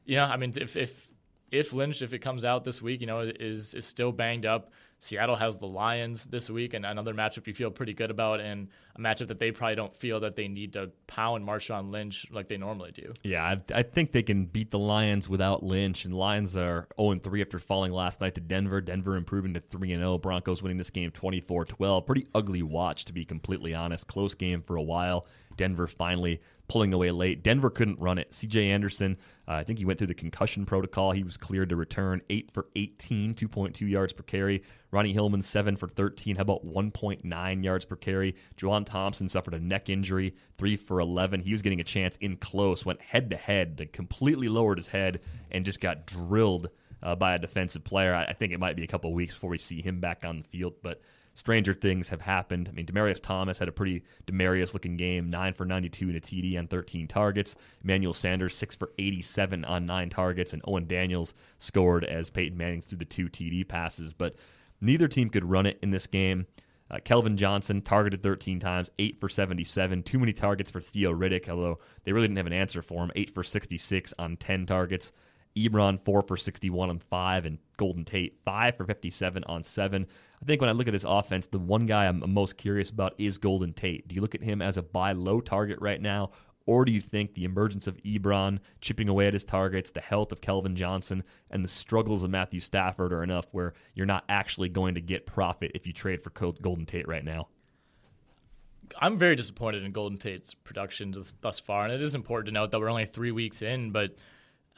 Speaker 2: you know, I mean, if if if Lynch, if it comes out this week, you know, is is still banged up. Seattle has the Lions this week, and another matchup you feel pretty good about, and a matchup that they probably don't feel that they need to pound Marshawn Lynch like they normally do.
Speaker 3: Yeah, I, I think they can beat the Lions without Lynch, and Lions are 0 3 after falling last night to Denver. Denver improving to 3 0. Broncos winning this game 24 12. Pretty ugly watch, to be completely honest. Close game for a while. Denver finally pulling away late. Denver couldn't run it. CJ Anderson, uh, I think he went through the concussion protocol. He was cleared to return 8 for 18, 2.2 yards per carry. Ronnie Hillman, 7 for 13. How about 1.9 yards per carry? Juwan Thompson suffered a neck injury, 3 for 11. He was getting a chance in close, went head to head, completely lowered his head, and just got drilled. Uh, by a defensive player. I, I think it might be a couple weeks before we see him back on the field, but stranger things have happened. I mean, Demaryius Thomas had a pretty Demaryius looking game, 9 for 92 and a TD on 13 targets. Emmanuel Sanders, 6 for 87 on 9 targets. And Owen Daniels scored as Peyton Manning threw the two TD passes. But neither team could run it in this game. Uh, Calvin Johnson targeted 13 times, 8 for 77. Too many targets for Theo Riddick, although they really didn't have an answer for him. 8 for 66 on 10 targets. Ebron, 4 for 61 on 5, and Golden Tate, 5 for 57 on 7. I think when I look at this offense, the one guy I'm most curious about is Golden Tate. Do you look at him as a buy low target right now? Or do you think the emergence of Ebron chipping away at his targets, the health of Calvin Johnson, and the struggles of Matthew Stafford are enough where you're not actually going to get profit if you trade for Golden Tate right now?
Speaker 2: I'm very disappointed in Golden Tate's production thus far, and it is important to note that we're only three weeks in, but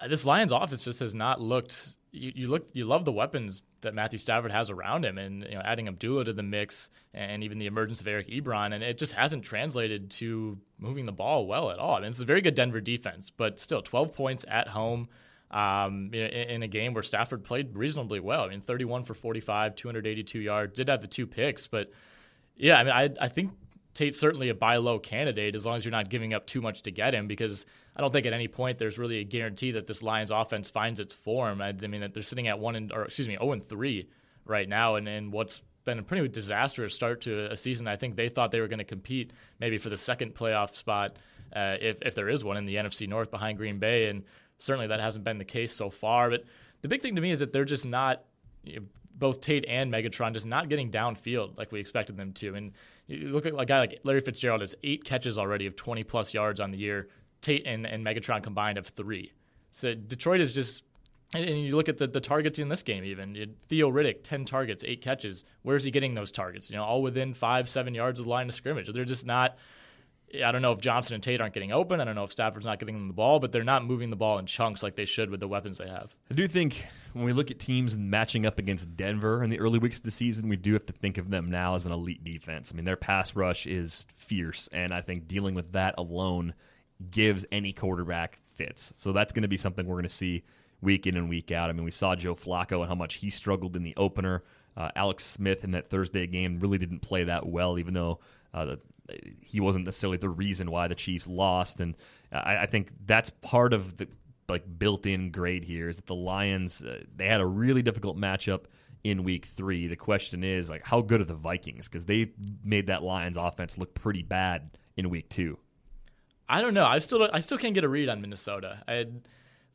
Speaker 2: this Lions offense just has not looked. You, you, look, you love the weapons that Matthew Stafford has around him, and you know, adding Abdullah to the mix, and even the emergence of Eric Ebron, and it just hasn't translated to moving the ball well at all. I mean, it's a very good Denver defense, but still, 12 points at home. Um, in, in, a game where Stafford played reasonably well. I mean, 31 for 45, 282 yards. Did have the two picks, but yeah, I mean, I, I think Tate's certainly a buy low candidate as long as you're not giving up too much to get him because I don't think at any point there's really a guarantee that this Lions offense finds its form. I, I mean, they're sitting at one and or excuse me, 0 and 3 right now, and, and what's been a pretty disastrous start to a season. I think they thought they were going to compete maybe for the second playoff spot, uh, if if there is one in the NFC North behind Green Bay, and certainly that hasn't been the case so far. But the big thing to me is that they're just not. You know, both Tate and Megatron just not getting downfield like we expected them to. And you look at a guy like Larry Fitzgerald has eight catches already of 20 plus yards on the year. Tate and, and Megatron combined have three. So Detroit is just, and you look at the, the targets in this game even. Theo Riddick, 10 targets, eight catches. Where's he getting those targets? You know, all within five, seven yards of the line of scrimmage. They're just not – I don't know if Johnson and Tate aren't getting open. I don't know if Stafford's not getting them the ball, but they're not moving the ball in chunks like they should with the weapons they have.
Speaker 3: I do think when we look at teams matching up against Denver in the early weeks of the season, we do have to think of them now as an elite defense. I mean, their pass rush is fierce, and I think dealing with that alone gives any quarterback fits. So that's going to be something we're going to see week in and week out. I mean, we saw Joe Flacco and how much he struggled in the opener. Uh, Alex Smith in that Thursday game really didn't play that well, even though uh, the he wasn't necessarily the reason why the Chiefs lost, and I, I think that's part of the like built-in grade here is that the Lions uh, they had a really difficult matchup in Week Three. The question is like how good are the Vikings because they made that Lions offense look pretty bad in Week Two.
Speaker 2: I don't know. I still I still can't get a read on Minnesota. I had,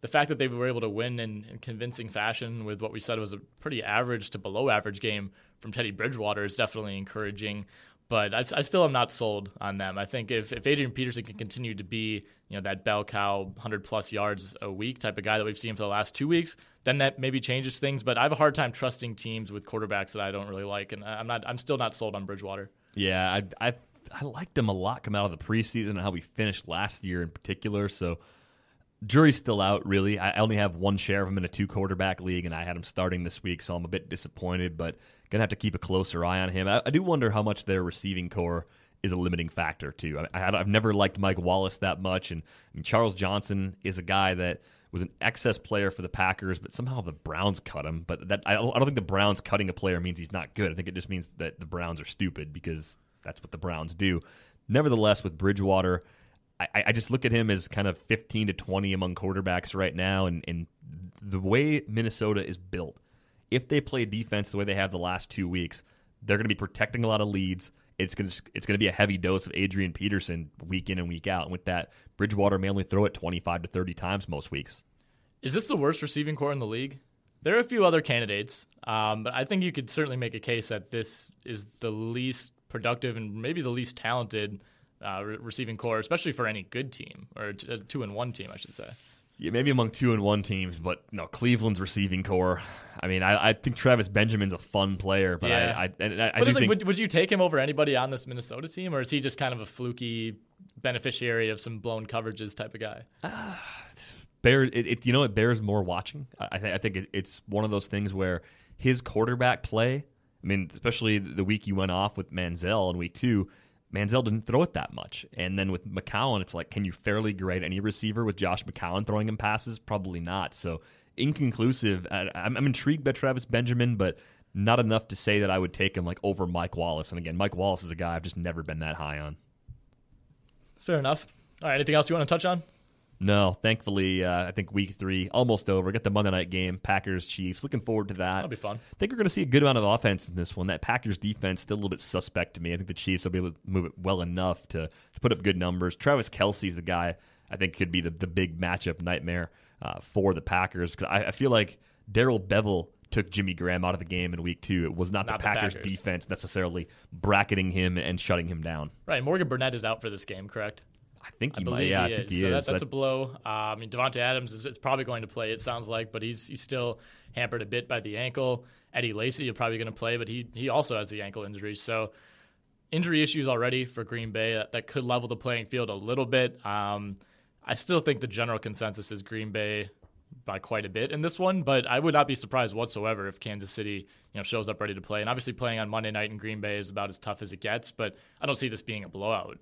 Speaker 2: the fact that they were able to win in, in, convincing fashion with what we said was a pretty average to below average game from Teddy Bridgewater is definitely encouraging but I, I, still am not sold on them. I think if, if Adrian Peterson can continue to be you know that bell cow 100 plus yards a week type of guy that we've seen for the last two weeks, then that maybe changes things. But I have a hard time trusting teams with quarterbacks that I don't really like, and I'm not I'm still not sold on Bridgewater.
Speaker 3: Yeah, I I, I liked him a lot coming out of the preseason and how we finished last year in particular. So jury's still out, really. I only have one share of him in a two quarterback league, and I had him starting this week, so I'm a bit disappointed, but going to have to keep a closer eye on him. I, I, do wonder how much their receiving corps is a limiting factor, too. I, have never liked Mike Wallace that much, and Charles Johnson is a guy that was an excess player for the Packers, but somehow the Browns cut him. But that I I don't think the Browns cutting a player means he's not good. I think it just means that the Browns are stupid because that's what the Browns do. Nevertheless, with Bridgewater, I, I, just look at him as kind of 15 to 20 among quarterbacks right now. And, and the way Minnesota is built, if they play defense the way they have the last two weeks, they're going to be protecting a lot of leads. It's going to it's going to be a heavy dose of Adrian Peterson week in and week out. And with that, Bridgewater may only throw it 25 to 30 times most weeks.
Speaker 2: Is this the worst receiving corps in the league? There are a few other candidates, um, but I think you could certainly make a case that this is the least productive and maybe the least talented uh, re- receiving corps, especially for any good team or a uh, two and one team, I should say.
Speaker 3: Yeah, maybe among two and one teams, but no, Cleveland's receiving corps. I mean, I, I think Travis Benjamin's a fun player, but yeah. I, I, I, I
Speaker 2: but
Speaker 3: do
Speaker 2: like,
Speaker 3: think
Speaker 2: would, would you take him over anybody on this Minnesota team, or is he just kind of a fluky beneficiary of some blown coverages type of guy? Uh,
Speaker 3: bear, it, it, you know, it bears more watching. I, th- I think it, it's one of those things where his quarterback play. I mean, especially the week you went off with Manziel in week two Manziel didn't throw it that much. And then with McCown, it's like, can you fairly grade any receiver with Josh McCown throwing him passes? Probably not. So inconclusive. I'm, I'm intrigued by Travis Benjamin, but not enough to say that I would take him like over Mike Wallace. And again, Mike Wallace is a guy I've just never been that high on.
Speaker 2: Fair enough. All right, anything else you want to touch on?
Speaker 3: No, thankfully, uh, I think week three almost over. Get the Monday night game, Packers Chiefs. Looking forward to that.
Speaker 2: That'll be fun.
Speaker 3: I think we're going to see a good amount of offense in this one. That Packers defense still a little bit suspect to me. I think the Chiefs will be able to move it well enough to, to put up good numbers. Travis Kelce's the guy I think could be the, the big matchup nightmare uh, for the Packers because I, I feel like Darrell Bevell took Jimmy Graham out of the game in week two. It was not, not the, Packers the, Packers defense necessarily bracketing him and shutting him down.
Speaker 2: Right. Morgan Burnett is out for this game, correct?
Speaker 3: I think he
Speaker 2: I
Speaker 3: might. Yeah,
Speaker 2: he
Speaker 3: I think he
Speaker 2: so
Speaker 3: is.
Speaker 2: That, that's a blow. Uh, I mean, Davante Adams is, is, probably going to play. It sounds like, but he's he's still hampered a bit by the ankle. Eddie Lacy is probably going to play, but he he also has the ankle injury. So injury issues already for Green Bay that, that could level the playing field a little bit. Um, I still think the general consensus is Green Bay by quite a bit in this one, but I would not be surprised whatsoever if Kansas City, you know, shows up ready to play. And obviously, playing on Monday night in Green Bay is about as tough as it gets. But I don't see this being a blowout.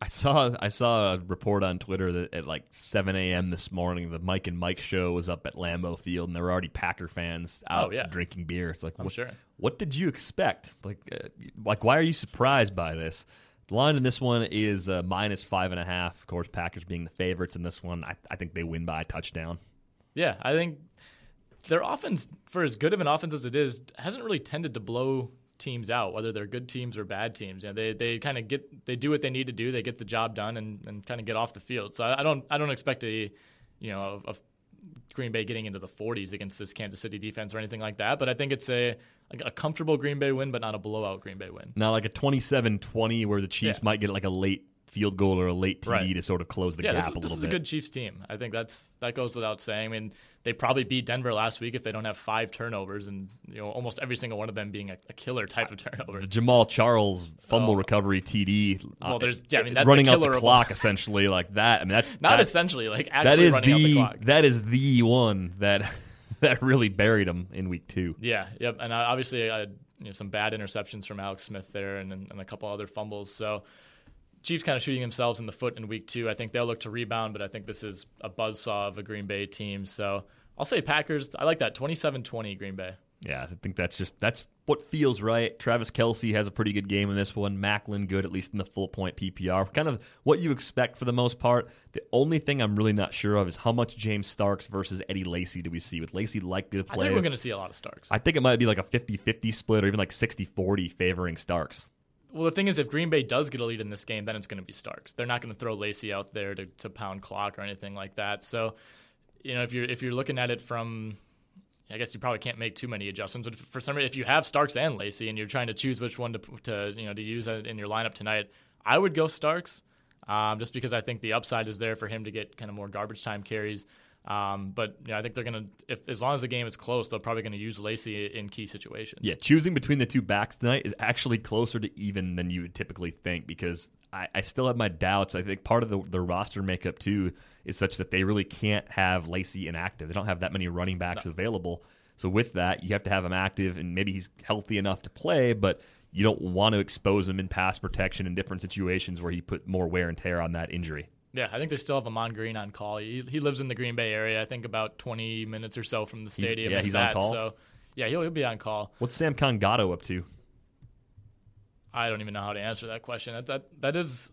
Speaker 3: I saw I saw a report on Twitter that at like 7 a.m. this morning, the Mike and Mike show was up at Lambeau Field, and there were already Packer fans out
Speaker 2: oh, yeah.
Speaker 3: drinking beer. It's like,
Speaker 2: I'm
Speaker 3: what,
Speaker 2: sure.
Speaker 3: what did you expect? Like, uh, like why are you surprised by this? The line in this one is uh, minus five and a half. Of course, Packers being the favorites in this one. I, I think they win by a touchdown.
Speaker 2: Yeah, I think their offense, for as good of an offense as it is, hasn't really tended to blow teams out, whether they're good teams or bad teams. You know, they they kind of get they do what they need to do. They get the job done and, and kind of get off the field. So I, I don't I don't expect a you know a, a Green Bay getting into the 40s against this Kansas City defense or anything like that. But I think it's a a comfortable Green Bay win, but not a blowout Green Bay win.
Speaker 3: Now like a 27-20 where the Chiefs yeah. might get like a late field goal or a late TD
Speaker 2: right.
Speaker 3: to sort of close the
Speaker 2: yeah,
Speaker 3: gap
Speaker 2: this,
Speaker 3: a little
Speaker 2: this
Speaker 3: bit.
Speaker 2: Is a good Chiefs team. I think that's that goes without saying. I mean, they probably beat Denver last week if they don't have five turnovers and you know almost every single one of them being a, a killer type of turnover.
Speaker 3: The Jamaal Charles fumble oh. recovery TD.
Speaker 2: Well, uh, there's yeah, I mean that's
Speaker 3: running
Speaker 2: the
Speaker 3: out the clock essentially like that. I mean that's
Speaker 2: not
Speaker 3: that,
Speaker 2: essentially like that is the,
Speaker 3: the that is the one that that really buried him in week two.
Speaker 2: Yeah, yep, and uh, obviously uh, you know some bad interceptions from Alex Smith there and, and a couple other fumbles. So Chiefs kind of shooting themselves in the foot in week two. I think they'll look to rebound, but I think this is a buzzsaw of a Green Bay team. So I'll say Packers. I like that 27 20 Green Bay.
Speaker 3: Yeah, I think that's just that's what feels right. Travis Kelce has a pretty good game in this one. Maclin good, at least in the full point PPR. Kind of what you expect for the most part. The only thing I'm really not sure of is how much James Starks versus Eddie Lacy do we see? With Lacy likely to play.
Speaker 2: I think we're going to see a lot of Starks.
Speaker 3: I think it might be like a 50 50 split or even like 60 40 favoring Starks.
Speaker 2: Well, the thing is, if Green Bay does get a lead in this game, then it's going to be Starks. They're not going to throw Lacy out there to, to pound clock or anything like that. So, you know, if you're if you're looking at it from, I guess you probably can't make too many adjustments. But for some reason, if you have Starks and Lacy and you're trying to choose which one to to you know to use in your lineup tonight, I would go Starks, um, just because I think the upside is there for him to get kind of more garbage time carries. Um, but you know, I think they're gonna, if as long as the game is close, they're probably gonna use Lacy in key situations.
Speaker 3: Yeah, choosing between the two backs tonight is actually closer to even than you would typically think because I, I still have my doubts. I think part of the, the roster makeup too is such that they really can't have Lacy inactive. They don't have that many running backs no. available. So with that, you have to have him active, and maybe he's healthy enough to play, but you don't want to expose him in pass protection in different situations where he put more wear and tear on that injury.
Speaker 2: Yeah, I think they still have Ahman Green on call. He, he lives in the Green Bay area. I think about 20 minutes or so from the stadium.
Speaker 3: He's, yeah, he's that, on call.
Speaker 2: So yeah, he'll, he'll be on call.
Speaker 3: What's Sam Gado up to?
Speaker 2: I don't even know how to answer that question. That that, that is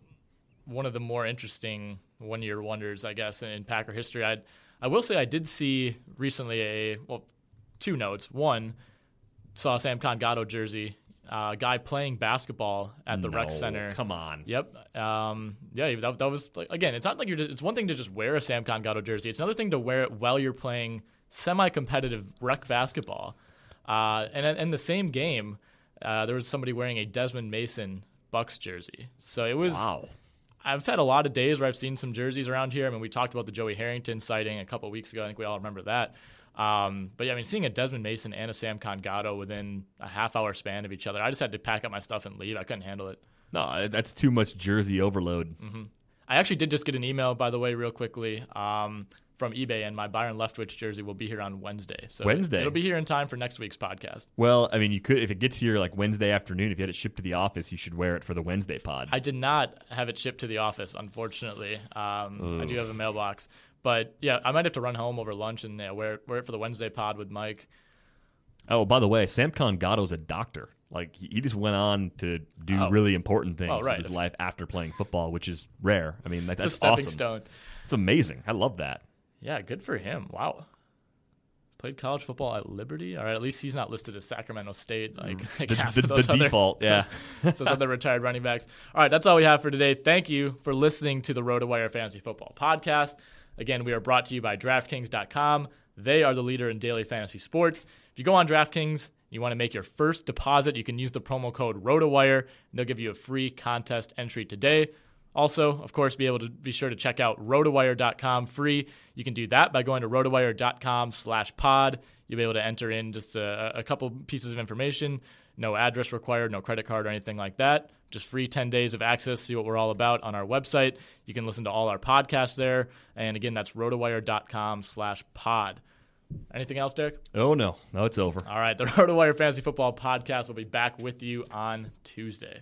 Speaker 2: one of the more interesting one year wonders, I guess, in, in Packer history. I I will say I did see recently a well, two notes. One, saw Sam Gado jersey. Uh, guy playing basketball at the
Speaker 3: no,
Speaker 2: rec center.
Speaker 3: Come on.
Speaker 2: Yep. Um, yeah, that, that was like, again. It's not like you're. Just, it's one thing to just wear a Samkon Gado jersey. It's another thing to wear it while you're playing semi-competitive rec basketball. Uh, and in the same game, uh, there was somebody wearing a Desmond Mason Bucks jersey. So it was.
Speaker 3: Wow.
Speaker 2: I've had a lot of days where I've seen some jerseys around here. I mean, we talked about the Joey Harrington sighting a couple weeks ago. I think we all remember that. Um, but yeah, I mean, seeing a Desmond Mason and a Samkon Gado within a half hour span of each other, I just had to pack up my stuff and leave. I couldn't handle it.
Speaker 3: No, that's too much jersey overload.
Speaker 2: Mm-hmm. I actually did just get an email, by the way, real quickly. Um, from eBay, and my Byron Leftwich jersey will be here on Wednesday. So
Speaker 3: Wednesday,
Speaker 2: it'll be here in time for next week's podcast.
Speaker 3: Well, I mean, you could if it gets here like Wednesday afternoon. If you had it shipped to the office, you should wear it for the Wednesday pod.
Speaker 2: I did not have it shipped to the office, unfortunately. Um, I do have a mailbox, but yeah, I might have to run home over lunch and yeah, wear wear it for the Wednesday pod with Mike.
Speaker 3: Oh, by the way, Samkon Gado's a doctor. Like he just went on to do oh. really important things oh, right. in his life after playing football, which is rare. I mean, that, that's awesome.
Speaker 2: Stone.
Speaker 3: It's amazing. I love that.
Speaker 2: Yeah, good for him. Wow. Played college football at Liberty. All right, at least he's not listed as Sacramento State like, mm. like
Speaker 3: the,
Speaker 2: half
Speaker 3: the,
Speaker 2: of those
Speaker 3: the
Speaker 2: other,
Speaker 3: default. Yeah,
Speaker 2: those, those other retired running backs. All right, that's all we have for today. Thank you for listening to the RotoWire Fantasy Football Podcast. Again, we are brought to you by DraftKings.com. They are the leader in daily fantasy sports. If you go on DraftKings, you want to make your first deposit, you can use the promo code ROTOWIRE, and they'll give you a free contest entry today. Also, of course, be able to be sure to check out rotowire.com free. You can do that by going to rotowire.com slash pod. You'll be able to enter in just a, a couple pieces of information. No address required, no credit card or anything like that. Just free 10 days of access. See what we're all about on our website. You can listen to all our podcasts there. And again, that's rotowire.com slash pod. Anything else, Derek?
Speaker 3: Oh, no. No, it's over.
Speaker 2: All right. The RotoWire Fantasy Football Podcast will be back with you on Tuesday.